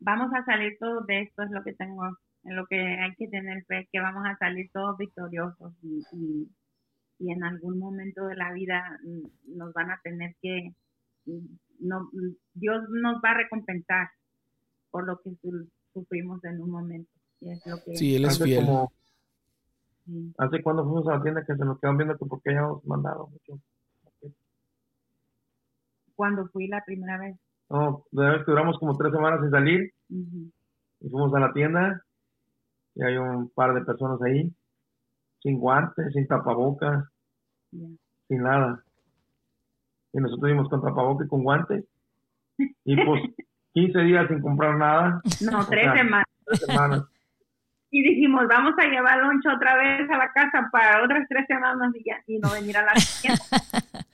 Speaker 4: vamos a salir todos de esto, es lo que tengo, en lo que hay que tener fe, que vamos a salir todos victoriosos y, y, y en algún momento de la vida mm, nos van a tener que, mm, no, mm, Dios nos va a recompensar por lo que su- sufrimos en un momento. Y es lo que,
Speaker 2: Sí, él es fiel.
Speaker 3: como,
Speaker 4: sí.
Speaker 3: hace cuando fuimos a la tienda que se nos quedan viendo que porque hayamos mandado mucho.
Speaker 4: cuando fui la primera vez.
Speaker 3: No, de verdad que duramos como tres semanas sin salir y fuimos a la tienda y hay un par de personas ahí sin guantes, sin tapabocas, sin nada. Y nosotros íbamos con tapabocas y con guantes y pues <laughs> 15 días sin comprar nada,
Speaker 4: No, tres
Speaker 3: sea,
Speaker 4: semanas.
Speaker 3: tres semanas.
Speaker 4: Y dijimos, vamos a llevar loncho otra vez a la casa para otras tres semanas y, ya, y no venir a la tienda. <laughs>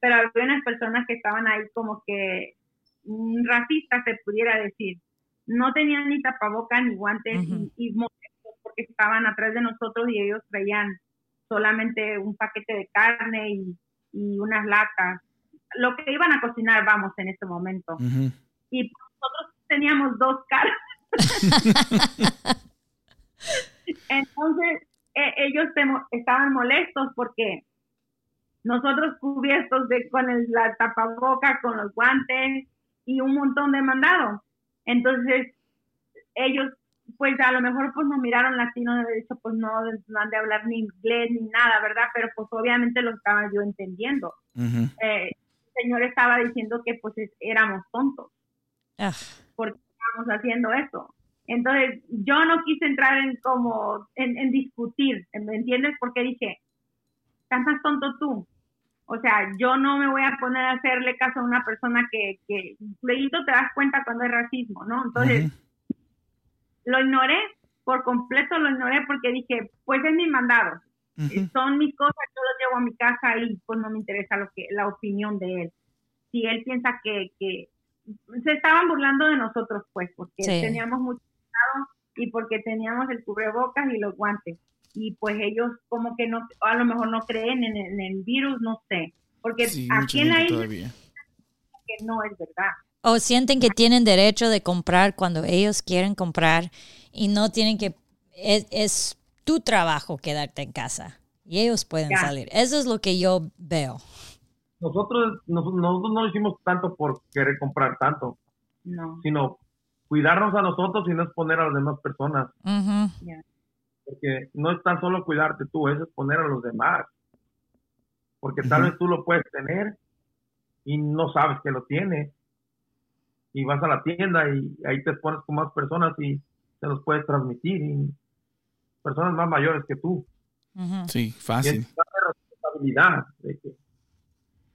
Speaker 4: Pero había unas personas que estaban ahí como que mm, racistas, se pudiera decir. No tenían ni tapabocas ni guantes y, y molestos porque estaban atrás de nosotros y ellos traían solamente un paquete de carne y, y unas latas. Lo que iban a cocinar, vamos, en este momento. Y nosotros teníamos dos caras. <laughs> Entonces, e- ellos estaban molestos porque nosotros cubiertos de con el, la tapaboca, con los guantes y un montón de mandados. Entonces, ellos, pues a lo mejor pues nos miraron latinos, de hecho, pues no, no han de hablar ni inglés ni nada, ¿verdad? Pero pues obviamente lo estaba yo entendiendo. Eh, el señor estaba diciendo que pues es- éramos tontos
Speaker 1: Ah,
Speaker 4: porque estábamos haciendo eso. Entonces, yo no quise entrar en como, en, en discutir, ¿me entiendes? Porque dije, estás más tonto tú. O sea, yo no me voy a poner a hacerle caso a una persona que, que luego te das cuenta cuando es racismo, ¿no? Entonces, lo ignoré, por completo lo ignoré porque dije, pues es mi mandado,
Speaker 2: Ujú.
Speaker 4: son mis cosas, yo los llevo a mi casa y pues no me interesa lo que la opinión de él. Si él piensa que, que se estaban burlando de nosotros, pues, porque
Speaker 1: Sí.
Speaker 4: teníamos mucho cuidado y porque teníamos el cubrebocas y los guantes. Y pues ellos como que no, a lo mejor no creen en, el- en el virus, no sé. Porque
Speaker 2: Sí,
Speaker 4: aquí en la isla que no es verdad.
Speaker 1: O sienten que tienen derecho de comprar cuando ellos quieren comprar y no tienen que... Es, es tu trabajo quedarte en casa y ellos pueden
Speaker 4: Ya.
Speaker 1: salir. Eso es lo que yo veo.
Speaker 3: Nosotros, nos- nosotros no lo hicimos tanto por querer comprar tanto,
Speaker 4: No.
Speaker 3: sino cuidarnos a nosotros y no exponer a las demás personas.
Speaker 1: Ujú.
Speaker 3: Porque no es tan solo cuidarte tú, es exponer a los demás. Porque tal
Speaker 2: Ujú.
Speaker 3: vez tú lo puedes tener y no sabes que lo tienes. Y vas a la tienda y ahí te expones con más personas y se los puedes transmitir. Y personas más mayores que tú.
Speaker 1: Ujú.
Speaker 2: Sí,
Speaker 3: Y
Speaker 2: fácil.
Speaker 3: es una responsabilidad. De que,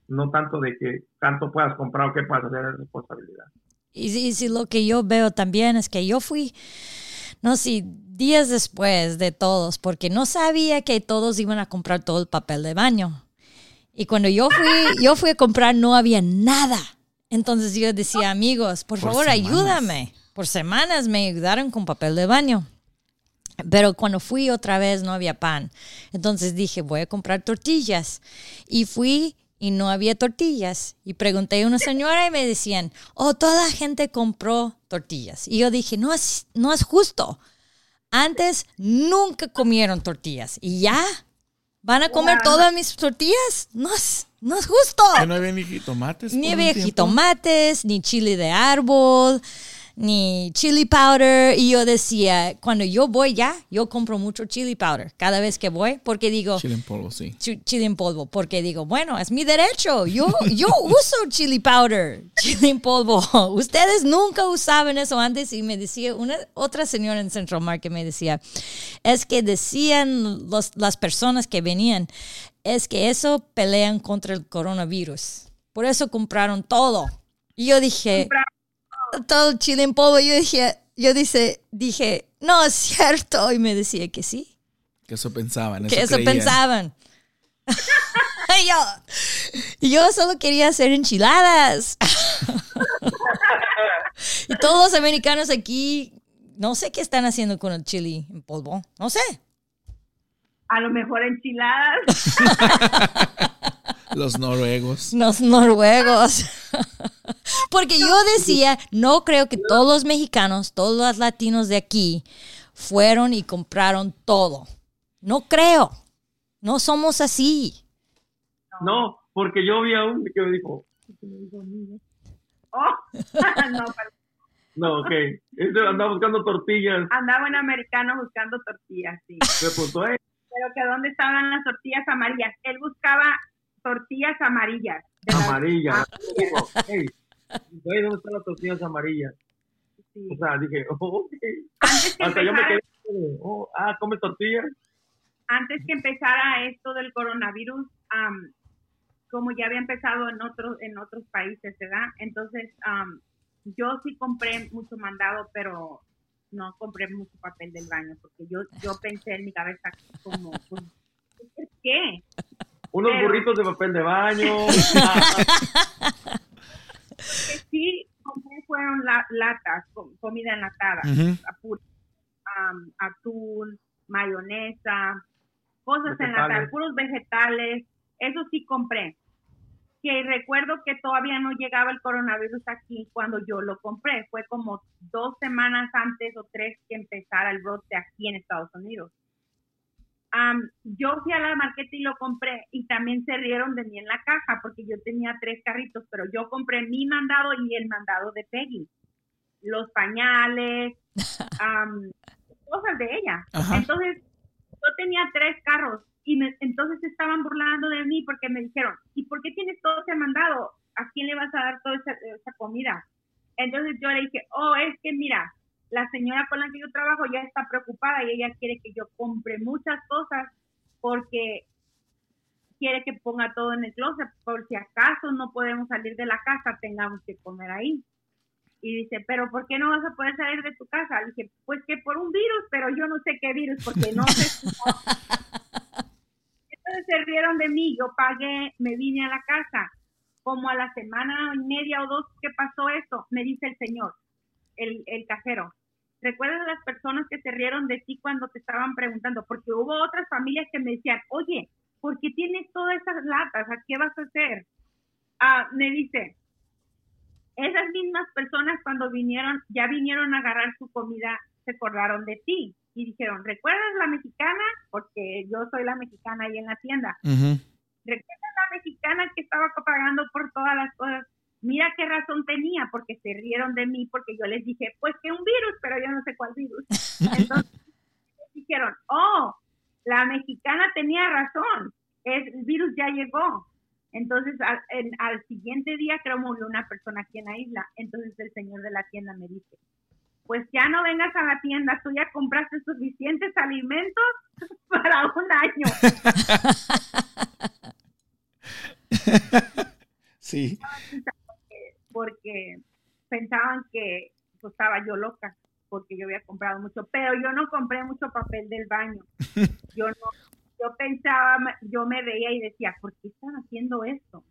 Speaker 3: no tanto de que tanto puedas comprar o que puedas hacer, es responsabilidad.
Speaker 1: Y, si- y si lo que yo veo también es que yo fui, no sé, días después de todos, porque no sabía que todos iban a comprar todo el papel de baño. Y cuando yo fui, yo fui a comprar, no había nada. Entonces yo decía, amigos, por,
Speaker 2: Por
Speaker 1: favor,
Speaker 2: semanas.
Speaker 1: ayúdame. Por semanas me ayudaron con papel de baño. Pero cuando fui otra vez no había pan. Entonces dije, voy a comprar tortillas. Y fui y no había tortillas. Y pregunté a una señora y me decían, oh, toda la gente compró tortillas. Y yo dije, no es, no es justo. Antes nunca comieron tortillas. Y ya van a comer
Speaker 4: Wow.
Speaker 1: todas mis tortillas. No es, no es justo.
Speaker 2: Que no había ni jitomates.
Speaker 1: Ni había jitomates, ni chile de árbol, ni chili powder. Y yo decía, cuando yo voy ya, yo compro mucho chili powder cada vez que voy, porque digo,
Speaker 2: Chile en polvo, sí.
Speaker 1: chi- chile en polvo, porque digo, bueno, es mi derecho. Yo, yo <laughs> uso chili powder, chile en polvo. <laughs> Ustedes nunca usaban eso antes y me decía una otra señora en Central Market me decía, es que decían los- las personas que venían, es que eso pelean contra el coronavirus. Por eso compraron todo. Y yo dije, todo el chile en polvo. Yo dije, yo dice, dije, no es cierto. Y me decía que sí
Speaker 2: Que eso pensaban.
Speaker 1: que eso
Speaker 2: creían.
Speaker 1: pensaban. <laughs> Y yo, y yo solo quería hacer enchiladas. <laughs> y todos los americanos aquí, no sé qué están haciendo con el chili en polvo. No sé.
Speaker 4: A lo mejor enchiladas. <laughs>
Speaker 2: Los noruegos.
Speaker 1: Los noruegos. <laughs> Porque yo decía, no creo que todos los mexicanos, todos los latinos de aquí, fueron y compraron todo. No creo. No somos así.
Speaker 3: No, porque yo vi a un que me dijo.
Speaker 4: Oh, <laughs> no, perdón.
Speaker 3: No, ok. Este andaba buscando tortillas.
Speaker 4: andaba un americano buscando tortillas, sí.
Speaker 3: Me preguntó, "Ey,
Speaker 4: Pero que dónde estaban las tortillas amarillas. Él buscaba tortillas amarillas.
Speaker 3: Hey, <laughs> güey, ¿dónde están las tortillas amarillas? O sea, dije, <laughs> oh, ok.
Speaker 4: Antes que
Speaker 3: Hasta yo me
Speaker 4: empezara-
Speaker 3: quedé, oh, ah, come tortillas.
Speaker 4: antes que empezara esto del coronavirus, am, como ya había empezado en otros en otros países, ¿verdad? Entonces, am, yo sí compré mucho mandado, pero no compré mucho papel del baño, porque yo yo pensé en mi cabeza como, pues, ¿por qué?
Speaker 3: Unos
Speaker 4: Pero-
Speaker 3: burritos de papel de baño. <laughs>
Speaker 4: sí compré fueron la- latas, com- comida enlatada, apur- am, atún, mayonesa, cosas
Speaker 3: Vegetales.
Speaker 4: enlatadas, puros vegetales, eso sí compré. Que recuerdo que todavía no llegaba el coronavirus aquí cuando yo lo compré, fue como dos semanas antes o tres que empezara el brote aquí en Estados Unidos. Am, yo fui a la marqueta y lo compré y también se rieron de mí en la caja porque yo tenía tres carritos, pero yo compré mi mandado y el mandado de Peggy. Los pañales, <laughs> am, cosas de ella.
Speaker 2: Ajá.
Speaker 4: Entonces, yo tenía tres carros y me- entonces estaban burlando de mí porque me dijeron, ¿y por qué tienes todo ese mandado? ¿A quién le vas a dar toda esa, esa comida? Entonces yo le dije, oh, es que mira, la señora con la que yo trabajo ya está preocupada y ella quiere que yo compre muchas cosas porque quiere que ponga todo en el closet por si acaso no podemos salir de la casa, tengamos que comer ahí. Y dice, pero ¿por qué no vas a poder salir de tu casa? Le dije, pues que por un virus, pero yo no sé qué virus, porque no sé. <laughs> Entonces se rieron de mí, yo pagué, me vine a la casa. Como a la semana y media o dos que pasó eso, me dice el señor, el, el cajero, ¿recuerdas a las personas que se rieron de ti cuando te estaban preguntando? Porque hubo otras familias que me decían, oye, ¿por qué tienes todas esas latas? ¿A qué vas a hacer? Ah, me dice, esas mismas personas cuando vinieron, ya vinieron a agarrar su comida, se acordaron de ti y dijeron, ¿recuerdas la mexicana? Porque yo soy la mexicana ahí en la tienda. ¿Recuerdas la mexicana que estaba pagando por todas las cosas? Mira qué razón tenía, porque se rieron de mí, porque yo les dije, pues que un virus, pero yo no sé cuál virus. <laughs> Entonces dijeron, oh, la mexicana tenía razón, es- el virus ya llegó. Entonces, al, en- al siguiente día creo murió una persona aquí en la isla. Entonces el señor de la tienda me dice, pues ya no vengas a la tienda, tú ya compraste suficientes alimentos <laughs> para un año. <laughs>
Speaker 2: Sí.
Speaker 4: Porque pensaban que pues, estaba yo loca porque yo había comprado mucho, pero yo no compré mucho papel del baño. <laughs> Yo no, yo pensaba, yo me veía y decía, ¿por qué están haciendo esto?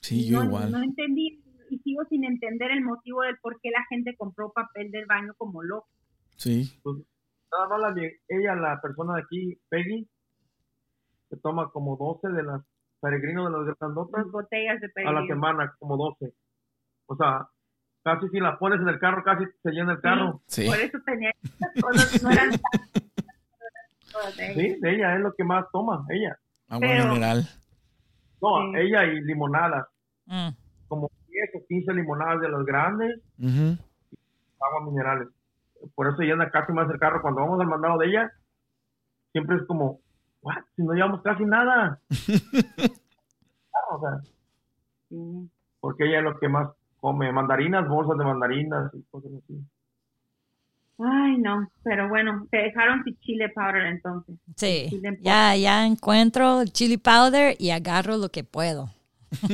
Speaker 2: Sí, yo
Speaker 4: no,
Speaker 2: igual.
Speaker 4: no entendí y sigo sin entender el motivo del por qué la gente compró papel del baño como loco.
Speaker 2: Sí.
Speaker 3: pues, nada más la, ella, la persona de aquí, Peggy, se toma como 12 de las peregrinos de las grandotas
Speaker 4: Las botellas de
Speaker 3: a la semana, como 12. O sea, casi si la pones en el carro, casi se llena el carro.
Speaker 2: Sí.
Speaker 4: Por eso tenía cosas, no eran todas de ella.
Speaker 3: Sí, de ella es lo que más toma, ella.
Speaker 2: Agua
Speaker 4: Pero-
Speaker 2: mineral.
Speaker 3: No,
Speaker 4: Sí.
Speaker 3: ella y limonadas,
Speaker 1: Mm.
Speaker 3: como 10 o 15 limonadas de las grandes,
Speaker 2: Ujú.
Speaker 3: agua minerales. Por eso llena casi más el carro. Cuando vamos al mandado de ella, siempre es como, "What? Si no llevamos casi nada. <laughs> o sea, porque ella es lo que más come, mandarinas, bolsas de mandarinas y cosas así.
Speaker 4: Ay, no, pero bueno, te dejaron sin chile powder entonces.
Speaker 1: Sí, ya, ya encuentro el chili powder y agarro lo que puedo. <laughs>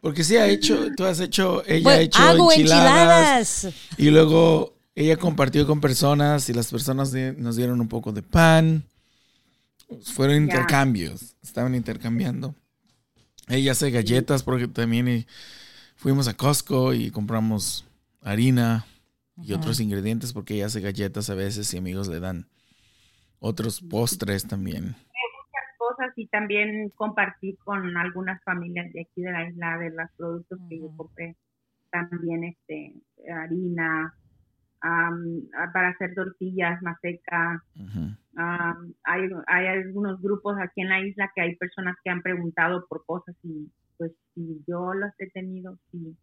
Speaker 2: Porque sí ha hecho, tú has hecho, ella ha
Speaker 1: Pues,
Speaker 2: hecho
Speaker 1: hago
Speaker 2: enchiladas,
Speaker 1: enchiladas.
Speaker 2: y luego ella compartió con personas y las personas nos dieron un poco de pan. Fueron intercambios, estaban intercambiando. Ella hace galletas porque también fuimos a Costco y compramos harina y otros ingredientes porque ella hace galletas a veces y amigos le dan otros postres también.
Speaker 4: Muchas cosas y también compartir con algunas familias de aquí de la isla de los productos que yo compré. También este harina, para hacer tortillas, maseca. Hay, hay algunos grupos aquí en la isla que hay personas que han preguntado por cosas y pues si yo las he tenido, sí,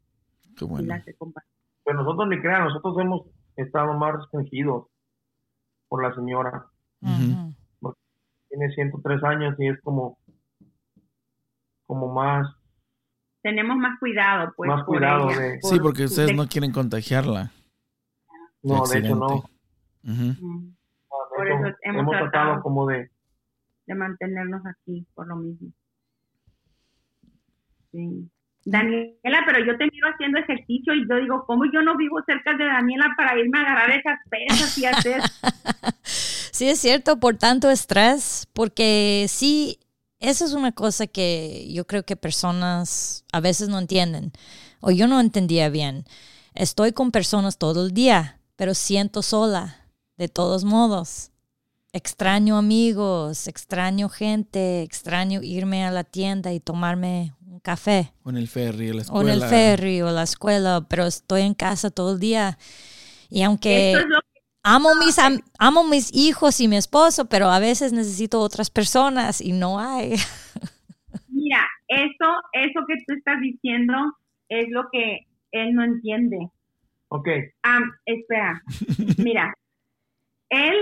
Speaker 4: las he compartido.
Speaker 3: Pues nosotros ni crean, nosotros hemos estado más restringidos por la señora. Tiene 103 años y es como, como más...
Speaker 4: Tenemos más cuidado, pues.
Speaker 3: Más cuidado
Speaker 2: sí, porque ustedes no quieren contagiarla.
Speaker 3: No, de hecho no. Por eso hemos, tratado, como de...
Speaker 4: De mantenernos aquí, por lo mismo. Sí. Daniela, pero yo te miro haciendo ejercicio y yo digo, ¿cómo yo no vivo cerca de Daniela para irme a agarrar esas pesas y hacer? <laughs>
Speaker 1: sí, es cierto, por tanto estrés, porque sí, eso es una cosa que yo creo que personas a veces no entienden, o yo no entendía bien. Estoy con personas todo el día, pero siento sola, de todos modos. Extraño amigos, extraño gente, extraño irme a la tienda y tomarme un café.
Speaker 2: O en el ferry o la escuela.
Speaker 1: O en el ferry o la escuela, pero estoy en casa todo el día. Y aunque amo, mis, amo mis hijos y mi esposo, pero a veces necesito otras personas y no hay. <laughs>
Speaker 4: Mira, eso, eso que tú estás diciendo es lo que él no entiende.
Speaker 3: Ok.
Speaker 4: Ah, espera. Mira, él,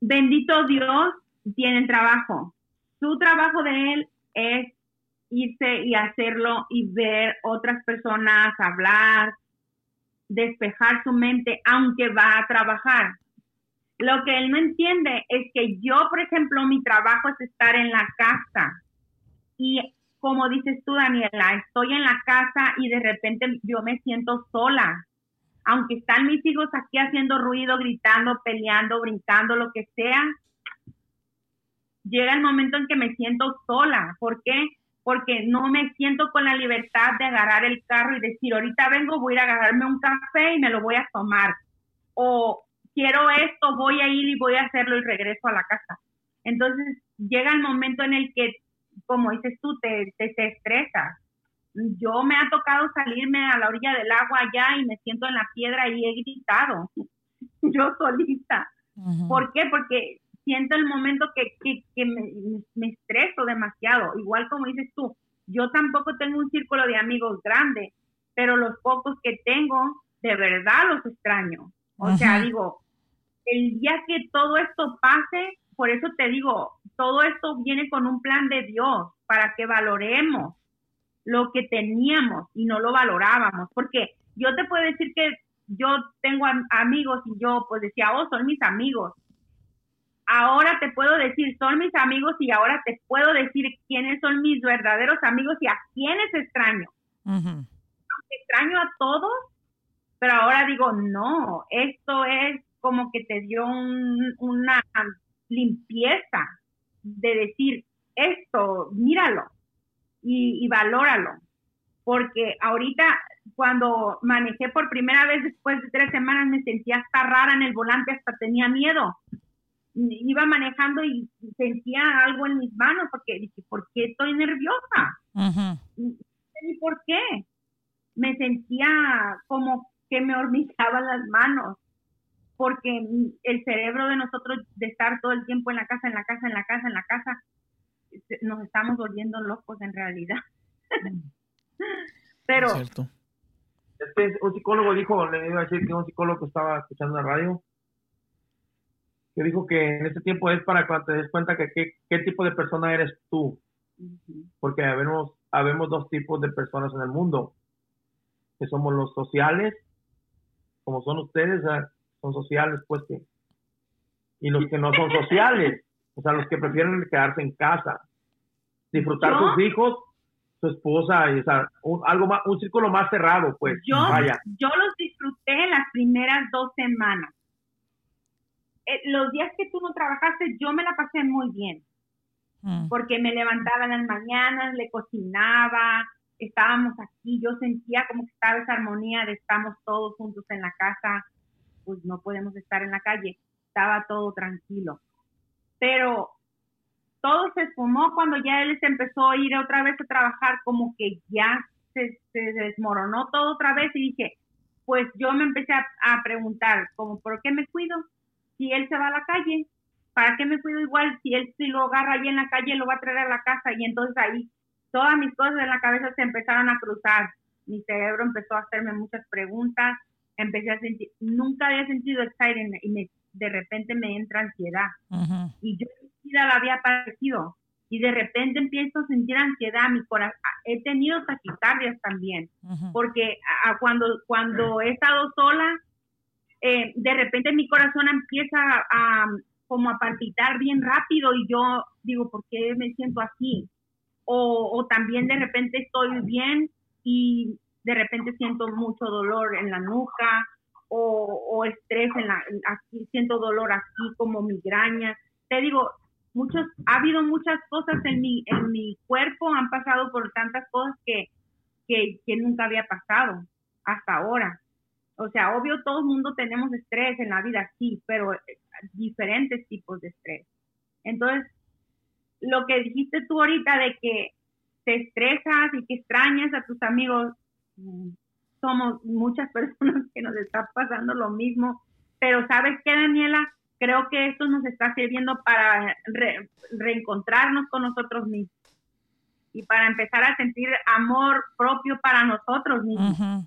Speaker 4: bendito Dios, tiene trabajo. Su trabajo de él es irse y hacerlo y ver otras personas, hablar, despejar su mente, aunque va a trabajar. Lo que él no entiende es que yo, por ejemplo, mi trabajo es estar en la casa y como dices tú, Daniela, estoy en la casa y de repente yo me siento sola. Aunque están mis hijos aquí haciendo ruido, gritando, peleando, brincando, lo que sea, llega el momento en que me siento sola. ¿Por qué? Porque no me siento con la libertad de agarrar el carro y decir, ahorita vengo, voy a ir a agarrarme un café y me lo voy a tomar. O quiero esto, voy a ir y voy a hacerlo y regreso a la casa. Entonces llega el momento en el que como dices tú, te, te, estresas. Yo me ha tocado salirme a la orilla del agua allá y me siento en la piedra y he gritado, <laughs> yo solita. ¿Por qué? Porque siento el momento que, que, me, me, estreso demasiado. Igual como dices tú, yo tampoco tengo un círculo de amigos grande, pero los pocos que tengo, de verdad los extraño. O sea, digo, el día que todo esto pase, por eso te digo, todo esto viene con un plan de Dios para que valoremos lo que teníamos y no lo valorábamos. Porque yo te puedo decir que yo tengo amigos y yo pues decía, oh, son mis amigos. Ahora te puedo decir, son mis amigos y ahora te puedo decir quiénes son mis verdaderos amigos y a quiénes extraño. Extraño a todos, pero ahora digo, no, esto es como que te dio una limpieza de decir esto, míralo y, y valóralo. Porque ahorita cuando manejé por primera vez después de tres semanas me sentía hasta rara en el volante, hasta tenía miedo. Iba manejando y sentía algo en mis manos porque dije, ¿por qué estoy nerviosa? ¿Y por qué? Me sentía como que me hormiguaban las manos porque el cerebro de nosotros de estar todo el tiempo en la casa, en la casa, en la casa, en la casa, nos estamos volviendo locos en realidad. <laughs> Pero...
Speaker 3: Este, un psicólogo dijo, le iba a decir que un psicólogo estaba escuchando la radio, que dijo que en este tiempo es para cuando te des cuenta que qué, tipo de persona eres tú. Porque habemos, habemos dos tipos de personas en el mundo, que somos los sociales, como son ustedes, son sociales, pues que, y los que no son <laughs> sociales, o sea, los que prefieren quedarse en casa, disfrutar sus hijos, su esposa, y, o sea, un, algo más, un círculo más cerrado, pues.
Speaker 4: Yo, vaya. yo los disfruté las primeras dos semanas. Eh, los días que tú no trabajaste, yo me la pasé muy bien. Mm. Porque me levantaba en las mañanas, le cocinaba, estábamos aquí, yo sentía como que estaba esa armonía de estamos todos juntos en la casa, pues no podemos estar en la calle, estaba todo tranquilo. Pero todo se esfumó cuando ya él se empezó a ir otra vez a trabajar, como que ya se, desmoronó todo otra vez y dije, pues yo me empecé a, preguntar, como, ¿por qué me cuido? Si él se va a la calle, ¿para qué me cuido igual? Si él si lo agarra ahí en la calle, lo va a traer a la casa y entonces ahí todas mis cosas en la cabeza se empezaron a cruzar. Mi cerebro empezó a hacerme muchas preguntas, empecé a sentir, nunca había sentido excited y de repente me entra ansiedad. Y yo vida la había padecido y de repente empiezo a sentir ansiedad, mi corazón, he tenido taquicardias también, porque a, cuando, cuando he estado sola, eh, de repente mi corazón empieza a, como a palpitar bien rápido y yo digo, ¿por qué me siento así? O, también de repente estoy bien y de repente siento mucho dolor en la nuca o, estrés en la, aquí siento dolor aquí como migraña. Te digo, muchos, ha habido muchas cosas en mi, en mi cuerpo, han pasado por tantas cosas que, que, nunca había pasado hasta ahora. O sea, obvio, todo el mundo tenemos estrés en la vida, sí, pero eh, diferentes tipos de estrés. Entonces, lo que dijiste tú ahorita de que te estresas y que extrañas a tus amigos, mm, somos muchas <laughs> personas que nos está pasando lo mismo, pero ¿sabes qué, Daniela? creo que esto nos está sirviendo para reencontrarnos con nosotros mismos y para empezar a sentir amor propio para nosotros mismos.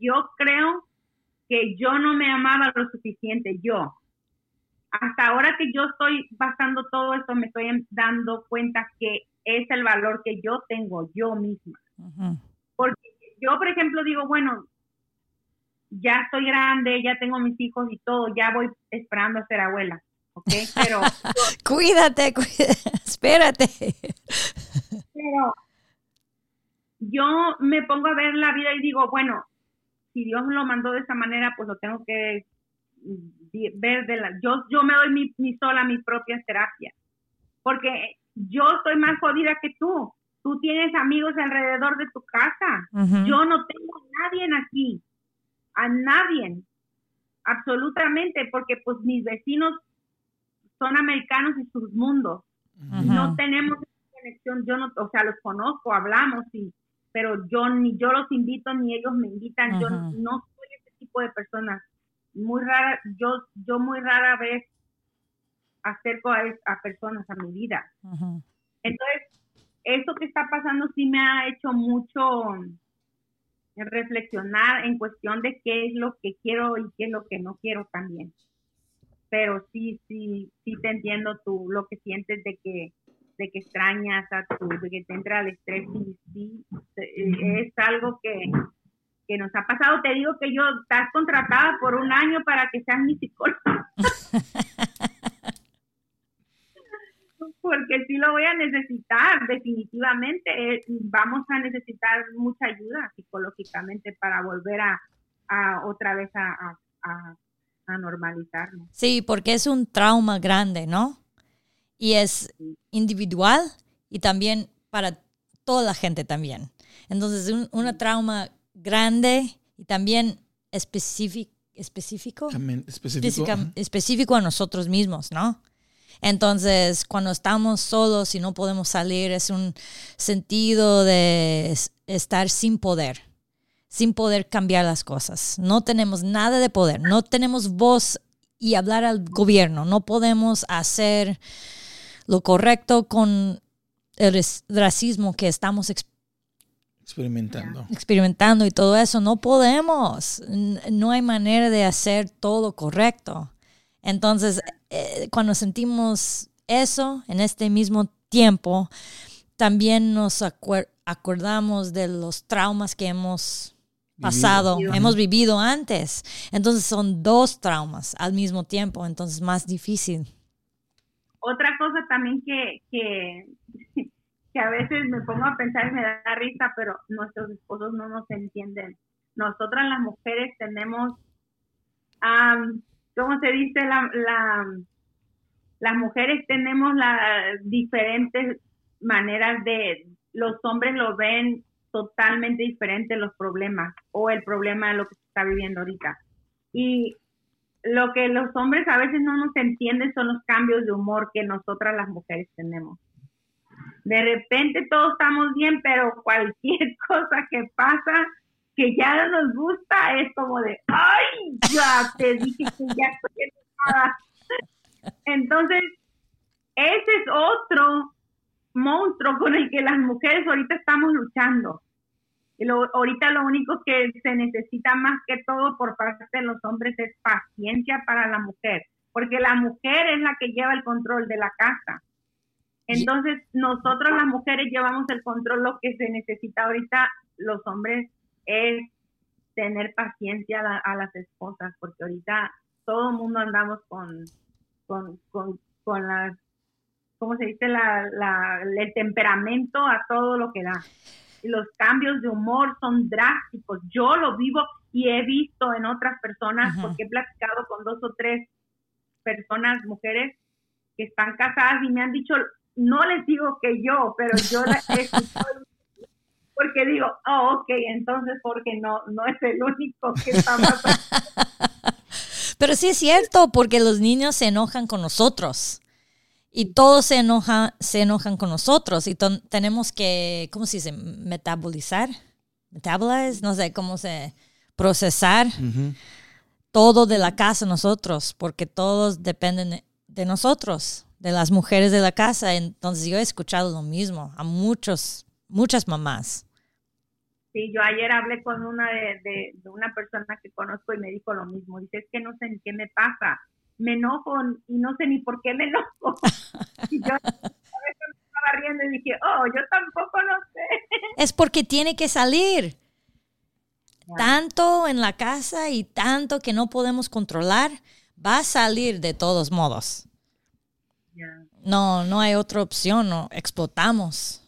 Speaker 4: Yo creo que yo no me amaba lo suficiente, yo. Hasta ahora que yo estoy pasando todo esto, me estoy dando cuenta que es el valor que yo tengo yo misma. Yo, por ejemplo, digo, bueno, ya estoy grande, ya tengo mis hijos y todo, ya voy esperando a ser abuela, ¿ok? Pero... <laughs>
Speaker 1: cuídate, cuídate, <laughs> espérate.
Speaker 4: Pero yo me pongo a ver la vida y digo, bueno, si Dios lo mandó de esa manera, pues lo tengo que ver de la... Yo, yo me doy mi, mi sola mis propias terapias, porque yo estoy más jodida que tú. Tú tienes amigos alrededor de tu casa. Yo no tengo nadie aquí a nadie, absolutamente, porque pues mis vecinos son americanos y sus mundos. No tenemos conexión, yo no, o sea, los conozco, hablamos, y, pero yo ni yo los invito ni ellos me invitan, yo no soy ese tipo de persona. Muy rara, yo, yo muy rara vez acerco a, a personas a mi vida. Entonces, eso que está pasando sí me ha hecho mucho, reflexionar en cuestión de qué es lo que quiero y qué es lo que no quiero también. Pero sí, sí, sí te entiendo tú lo que sientes de que de que extrañas a tu, de que te entra el estrés y sí, es algo que, que nos ha pasado. Te digo que yo estás contratada por un año para que seas mi psicóloga. <laughs> porque sí lo voy a necesitar, definitivamente. Eh, vamos a necesitar mucha ayuda psicológicamente para volver a, otra vez a, a, normalizarnos.
Speaker 1: Sí, porque es un trauma grande, ¿no? Y es individual y también para toda la gente también. Entonces, un una trauma grande y también específico, específico, específico a nosotros mismos, ¿no? Entonces, cuando estamos solos y no podemos salir, es un sentido de estar sin poder, sin poder cambiar las cosas. No tenemos nada de poder, no tenemos voz y hablar al gobierno, no podemos hacer lo correcto con el racismo que estamos
Speaker 2: experimentando.
Speaker 1: Experimentando y todo eso, no podemos. No hay manera de hacer todo correcto. Entonces, eh, cuando sentimos eso en este mismo tiempo, también nos acordamos de los traumas que hemos pasado, hemos vivido antes. Entonces son dos traumas al mismo tiempo, entonces más difícil.
Speaker 4: Otra cosa también que, que, <laughs> que a veces me pongo a pensar y me da risa, pero nuestros esposos no nos entienden. Nosotras las mujeres tenemos ¿cómo se dice? La, la, las mujeres tenemos las diferentes maneras de los hombres lo ven totalmente diferente los problemas o el problema de lo que se está viviendo ahorita. Y lo que los hombres a veces no nos entienden son los cambios de humor que nosotras las mujeres tenemos. De repente todos estamos bien, pero cualquier <laughs> cosa que pasa que ya no nos gusta es como de, ay, ya te dije que ya estoy enojada. <laughs> Entonces, ese es otro monstruo con el que las mujeres ahorita estamos luchando. Lo, ahorita lo único que se necesita más que todo por parte de los hombres es paciencia para la mujer, porque la mujer es la que lleva el control de la casa. Entonces, nosotros las mujeres llevamos el control, lo que se necesita ahorita los hombres es tener paciencia a, las esposas, porque ahorita todo el mundo andamos con, con, con, con las, ¿cómo se dice? La, la, el temperamento a todo lo que da los cambios de humor son drásticos. Yo lo vivo y he visto en otras personas, porque he platicado con dos o tres personas, mujeres, que están casadas y me han dicho, no les digo que yo, pero yo he <laughs> porque digo, oh, ok, entonces porque no, no es el único que está pasando. <laughs>
Speaker 1: Pero sí es cierto, porque los niños se enojan con nosotros y todos se, enoja, se enojan con nosotros y tenemos que, ¿cómo se dice? Metabolizar, metabolize, no sé cómo se, procesar todo de la casa nosotros, porque todos dependen de nosotros, de las mujeres de la casa. Entonces yo he escuchado lo mismo a muchos, muchas mamás.
Speaker 4: Sí, yo ayer hablé con una de, de una persona que conozco y me dijo lo mismo. Dice, es que no sé ni qué me pasa me enojo y no sé ni por qué me enojo. <laughs> Y yo a veces me estaba riendo y dije, oh, yo tampoco no sé. <laughs>
Speaker 1: Es porque tiene que salir. Tanto en la casa y tanto que no podemos controlar, va a salir de todos modos. No, no hay otra opción, no, explotamos.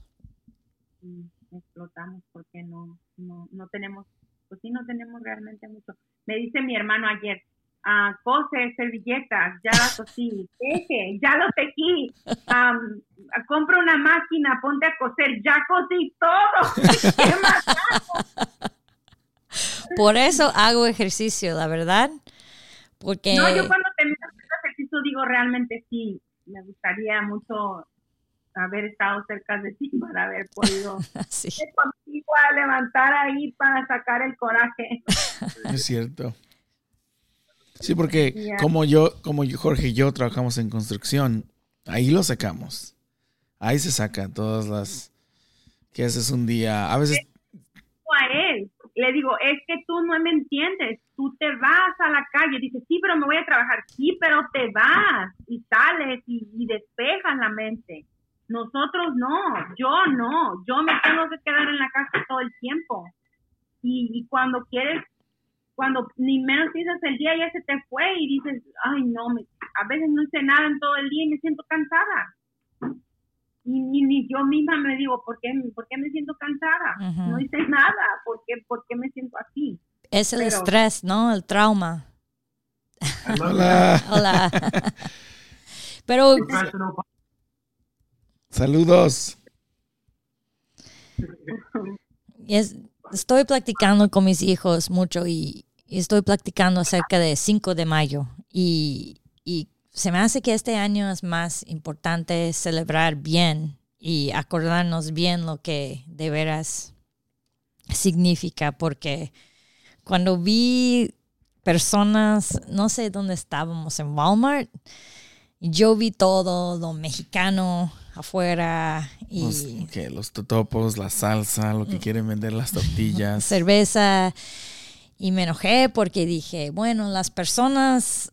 Speaker 4: explotamos porque no, no, no tenemos, pues sí, no tenemos realmente mucho. Me dice mi hermano ayer, uh, cose servilletas, ya las cosí, teje, ya lo tejí, um, compra una máquina, ponte a coser, ya cosí todo. <laughs> ¿Qué más
Speaker 1: Por eso hago ejercicio, la verdad. Porque...
Speaker 4: No, yo cuando termino hacer ejercicio digo realmente sí, me gustaría mucho haber estado cerca de ti para haber podido <laughs> sí. contigo a levantar ahí para sacar el coraje. <laughs>
Speaker 2: Es cierto. Sí, porque como yo, como yo, Jorge y yo trabajamos en construcción, ahí lo sacamos. Ahí se saca todas las que haces un día. A veces
Speaker 4: a él le digo, es que tú no me entiendes. Tú te vas a la calle, dices, sí, pero me voy a trabajar. Sí, pero te vas y sales y, y despejas la mente. Nosotros no, yo no, yo me tengo que quedar en la casa todo el tiempo. Y, y cuando quieres cuando ni menos piensas el día ya se te fue y dices, ay no, me, a veces no hice nada en todo el día y me siento cansada. Y ni, yo misma me digo, ¿por qué, ¿por qué me siento cansada? No hice nada, ¿por qué, ¿por qué me siento así?
Speaker 1: Es el estrés, ¿no? El trauma.
Speaker 2: Hola. <laughs>
Speaker 1: Hola. <laughs> Pero...
Speaker 2: Saludos.
Speaker 1: Es, estoy practicando con mis hijos mucho y, estoy practicando acerca de 5 de mayo y, y se me hace que este año es más importante celebrar bien y acordarnos bien lo que de veras significa, porque cuando vi personas, no sé dónde estábamos, en Walmart, yo vi todo lo mexicano afuera y
Speaker 2: los, los totopos, la salsa, lo que mm. quieren vender las tortillas, <laughs>
Speaker 1: cerveza y me enojé porque dije, bueno, las personas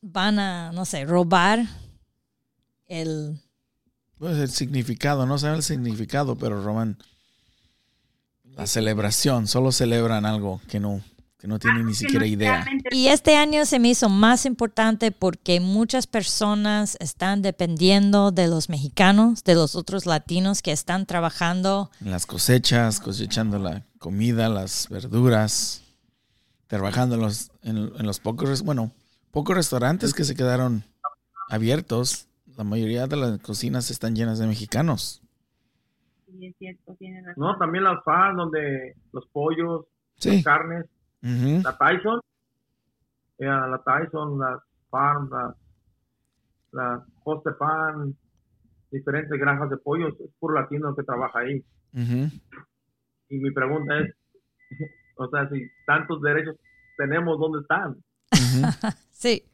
Speaker 1: van a, no sé, robar el...
Speaker 2: Pues el significado, no saben el significado, pero roban la celebración, solo celebran algo que no, que no tienen ni siquiera idea.
Speaker 1: Y este año se me hizo más importante porque muchas personas están dependiendo de los mexicanos, de los otros latinos que están trabajando.
Speaker 2: En las cosechas, cosechando la comida, las verduras trabajando en los, en, los pocos, bueno, pocos restaurantes que se quedaron abiertos, la mayoría de las cocinas están llenas de mexicanos.
Speaker 4: sí, es cierto, tiene razón.
Speaker 3: No, también las FARM, donde los pollos,
Speaker 2: Sí.
Speaker 3: las carnes, La Tyson, eh, la Tyson, las Farm, las, las Foster Farm, diferentes granjas de pollos, es puro latino que trabaja ahí.
Speaker 2: Ujú.
Speaker 3: Y mi pregunta es, <laughs> o sea, si tantos derechos tenemos, ¿dónde están? <laughs>
Speaker 1: Sí.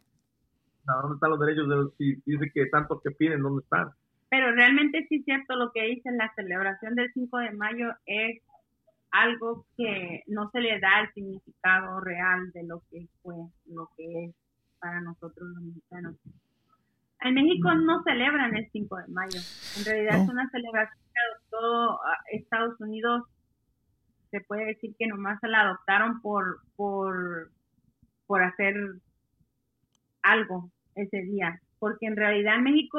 Speaker 3: ¿Dónde están los derechos? De, si dice que tantos que piden, ¿dónde están?
Speaker 4: Pero realmente sí es cierto lo que dicen, la celebración del 5 de mayo es algo que no se le da el significado real de lo que fue, lo que es para nosotros los mexicanos. En México no celebran el 5 de mayo, en realidad
Speaker 2: No.
Speaker 4: es una celebración que adoptó ah, Estados Unidos, se puede decir que nomás se la adoptaron por, por, por hacer algo ese día, porque en realidad en México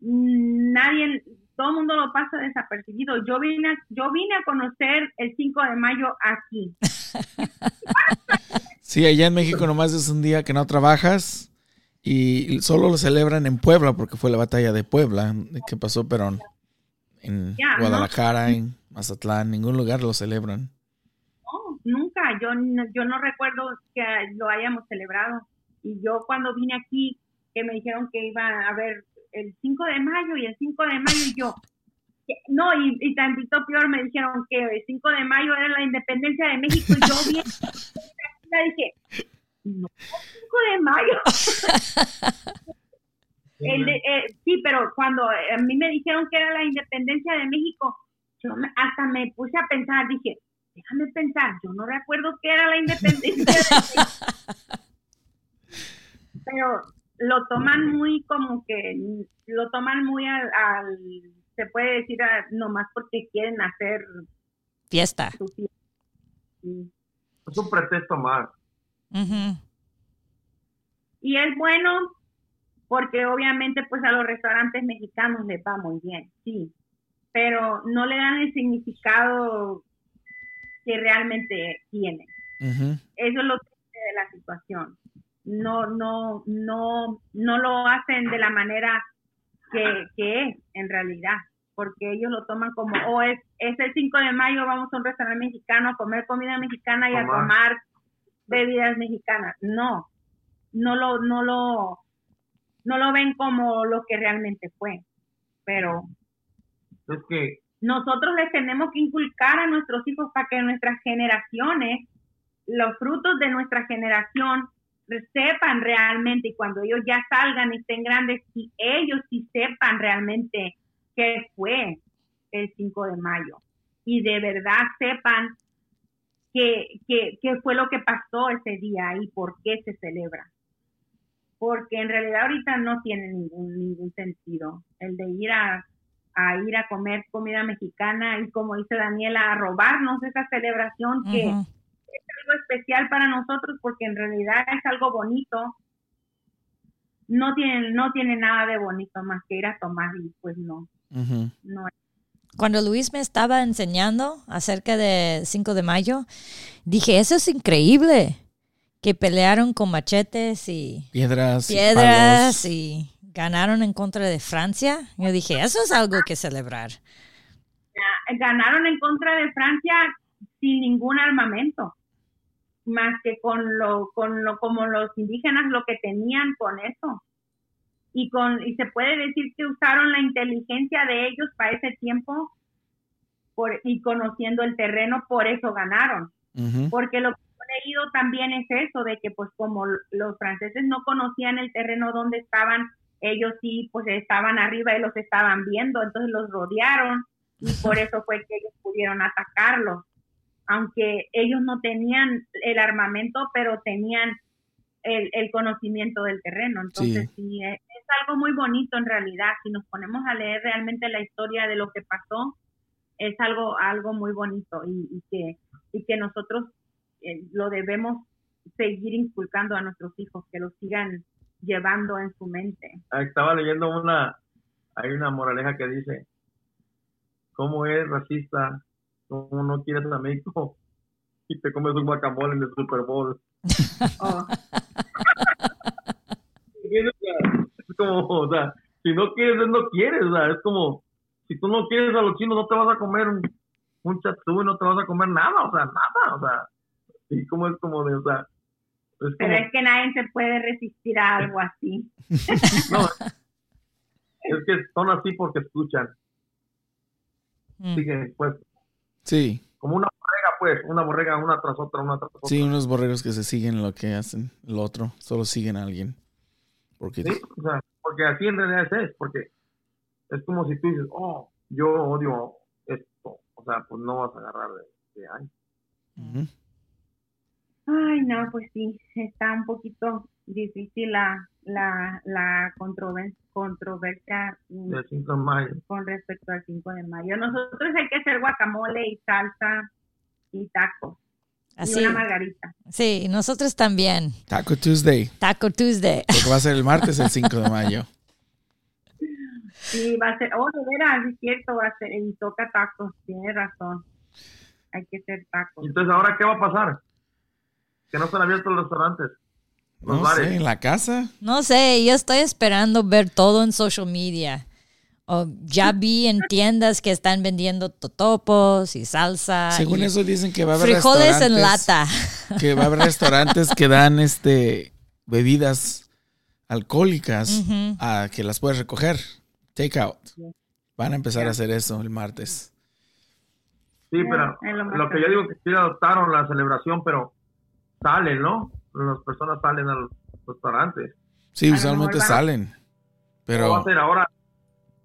Speaker 4: mm, nadie, todo el mundo lo pasa desapercibido. Yo vine, a- yo vine a conocer el 5 de mayo aquí. <laughs>
Speaker 2: Sí, allá en México nomás es un día que no trabajas y solo lo celebran en Puebla porque fue la batalla de Puebla que pasó, pero en-. Guadalajara, en Mazatlán, ningún lugar lo celebran.
Speaker 4: No, nunca, yo, yo no recuerdo que lo hayamos celebrado. Y yo cuando vine aquí, que me dijeron que iba a haber el 5 de mayo y el 5 de mayo, y yo, no, y, y tantito peor me dijeron que el 5 de mayo era la independencia de México, y yo <laughs> bien, dije, no, 5 de mayo. <laughs> El de- eh, sí, pero cuando eh, a mí me dijeron que era la independencia de México, yo me- hasta me puse a pensar, dije, déjame pensar, yo no recuerdo que era la independencia de México. <laughs> Pero lo toman muy como que, lo toman muy al, al- se puede decir, a- nomás porque quieren hacer
Speaker 1: Fiesta.
Speaker 4: su fiesta. Sí.
Speaker 3: Es un pretexto más.
Speaker 4: Y es bueno porque obviamente pues a los restaurantes mexicanos les va muy bien, sí, pero no le dan el significado que realmente tiene. Eso es lo triste de la situación. No, no, no, no lo hacen de la manera que, que es en realidad, porque ellos lo toman como, oh, es, es el 5 de mayo, vamos a un restaurante mexicano a comer comida mexicana y a
Speaker 3: Tomar.
Speaker 4: tomar bebidas mexicanas. No, no lo, no lo, no lo ven como lo que realmente fue. Pero
Speaker 3: Es que
Speaker 4: nosotros les tenemos que inculcar a nuestros hijos para que nuestras generaciones, los frutos de nuestra generación, sepan realmente y cuando ellos ya salgan y estén grandes, y ellos sí sepan realmente qué fue el 5 de mayo y de verdad sepan qué, qué, qué fue lo que pasó ese día y por qué se celebra. Porque en realidad ahorita no tiene ningún, ningún sentido el de ir a, ir a comer comida mexicana y como dice Daniela, a robarnos esa celebración que. Es algo especial para nosotros porque en realidad es algo bonito. No tiene, no tiene nada de bonito más que ir a tomar y pues no, no
Speaker 1: Cuando Luis me estaba enseñando acerca de 5 de mayo, dije, eso es increíble. Que pelearon con machetes y
Speaker 2: Piedras,
Speaker 1: piedras y ganaron en contra de Francia. Yo dije, eso es algo que celebrar.
Speaker 4: ganaron en contra de Francia sin ningún armamento, más que con lo, con lo, como los indígenas lo que tenían con eso. Y con, y se puede decir que usaron la inteligencia de ellos para ese tiempo por, y conociendo el terreno, por eso ganaron. Porque lo que he leído también es eso, de que pues como los franceses no conocían el terreno donde estaban, ellos sí pues estaban arriba y los estaban viendo, entonces los rodearon y por eso fue que ellos pudieron atacarlos. Aunque ellos no tenían el armamento, pero tenían el, el conocimiento del terreno. Entonces sí, es, es algo muy bonito en realidad. Si nos ponemos a leer realmente la historia de lo que pasó, es algo, algo muy bonito y, y que, y que nosotros eh, lo debemos seguir inculcando a nuestros hijos, que lo sigan llevando en su mente.
Speaker 3: ah, estaba leyendo una, hay una moraleja que dice, ¿cómo es racista? ¿Cómo no quieres a México? Y te comes un guacamole en el Super Bowl.
Speaker 4: Oh,
Speaker 3: sea, <laughs> Es como, o sea, si no quieres, es no quieres, o sea, es como, si tú no quieres a los chinos, no te vas a comer un, un chatú y no te vas a comer nada, o sea, nada, o sea, y como es como de, o sea,
Speaker 4: es Pero es que nadie se puede resistir a algo así. <laughs>
Speaker 3: no, <laughs> es que son así porque escuchan.
Speaker 2: Mm. pues. Sí.
Speaker 3: Como una borrega, pues, una borrega una tras otra, una tras otra.
Speaker 2: Sí, unos borregos que se siguen lo que hacen, el otro, solo siguen a alguien. Porque...
Speaker 3: Sí, o sea, porque así en realidad es, porque es como si tú dices, oh, yo odio esto, o sea, pues no vas a agarrar de, de ahí.
Speaker 4: Ay, no, pues sí, está un poquito difícil la, la, la controversia, controversia
Speaker 3: mm, de mayo.
Speaker 4: con respecto al 5 de mayo. Nosotros hay que hacer guacamole y salsa y tacos. Así. Y una margarita.
Speaker 1: Sí, nosotros también.
Speaker 2: Taco Tuesday.
Speaker 1: Taco Tuesday.
Speaker 2: Porque va a ser el martes el 5 de mayo. <laughs>
Speaker 4: Sí, va a ser, oh, de veras, es cierto, va a ser, y toca tacos, tiene razón. Hay que hacer tacos.
Speaker 3: Entonces, ¿ahora qué va a pasar? Que no están abiertos los restaurantes.
Speaker 2: No sé, en la casa.
Speaker 1: No sé, yo estoy esperando ver todo en social media. O ya vi en tiendas que están vendiendo totopos y salsa.
Speaker 2: Según eso dicen que va a haber
Speaker 1: frijoles en lata.
Speaker 2: Que va a haber restaurantes que dan este bebidas alcohólicas a que las puedes recoger. Take out. Van a empezar a hacer eso el martes.
Speaker 3: Sí, pero lo que yo digo que sí adoptaron la celebración, pero salen, ¿no? Las personas salen a los restaurantes.
Speaker 2: Sí, usualmente salen. Pero...
Speaker 3: va a hacer ahora?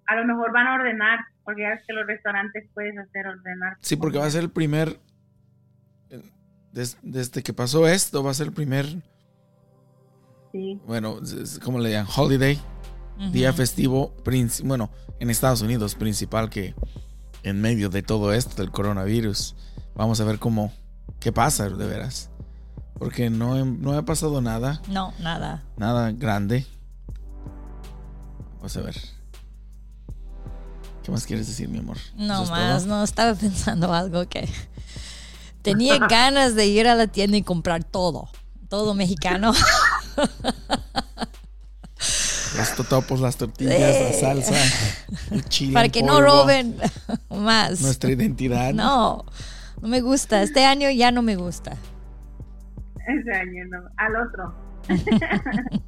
Speaker 4: A lo mejor van a ordenar, porque ya es que los restaurantes puedes hacer ordenar.
Speaker 2: Sí, porque va a ser el primer... Desde, que pasó esto, va a ser el primer...
Speaker 4: Sí.
Speaker 2: Bueno, como le llaman? Holiday. Día festivo, bueno, en Estados Unidos, principal que en medio de todo esto del coronavirus. Vamos a ver cómo, qué pasa de veras. Porque no, no ha pasado nada.
Speaker 1: No, nada.
Speaker 2: Nada grande. Vamos a ver. ¿Qué más quieres decir, mi amor?
Speaker 1: No más, no, estaba <laughs> pensando algo que tenía <laughs> ganas de ir a la tienda y comprar todo, todo mexicano. <laughs>
Speaker 2: Los totopos, las tortillas, la salsa, el chile.
Speaker 1: Para que no roben más.
Speaker 2: Nuestra identidad.
Speaker 1: No, no me gusta. Este año ya no me gusta.
Speaker 4: Ese año no, al otro. <laughs>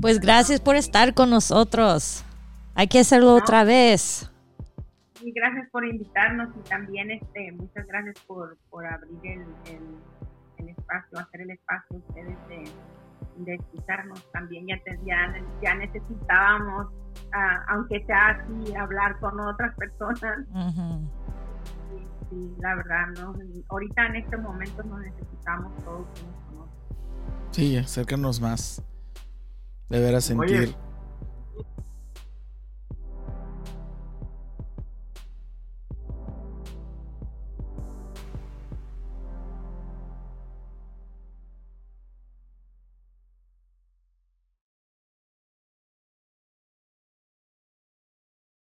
Speaker 1: pues gracias por estar con nosotros. Hay que hacerlo otra vez.
Speaker 4: Y gracias por invitarnos y también este muchas gracias por, por abrir el, el, espacio, hacer el espacio ustedes de, de escucharnos también. Ya, ya, ya necesitábamos, ah, aunque sea así, hablar con otras personas la verdad, ¿no? Ahorita en este momento nos necesitamos todos
Speaker 2: Sí, acercarnos más. De veras sentir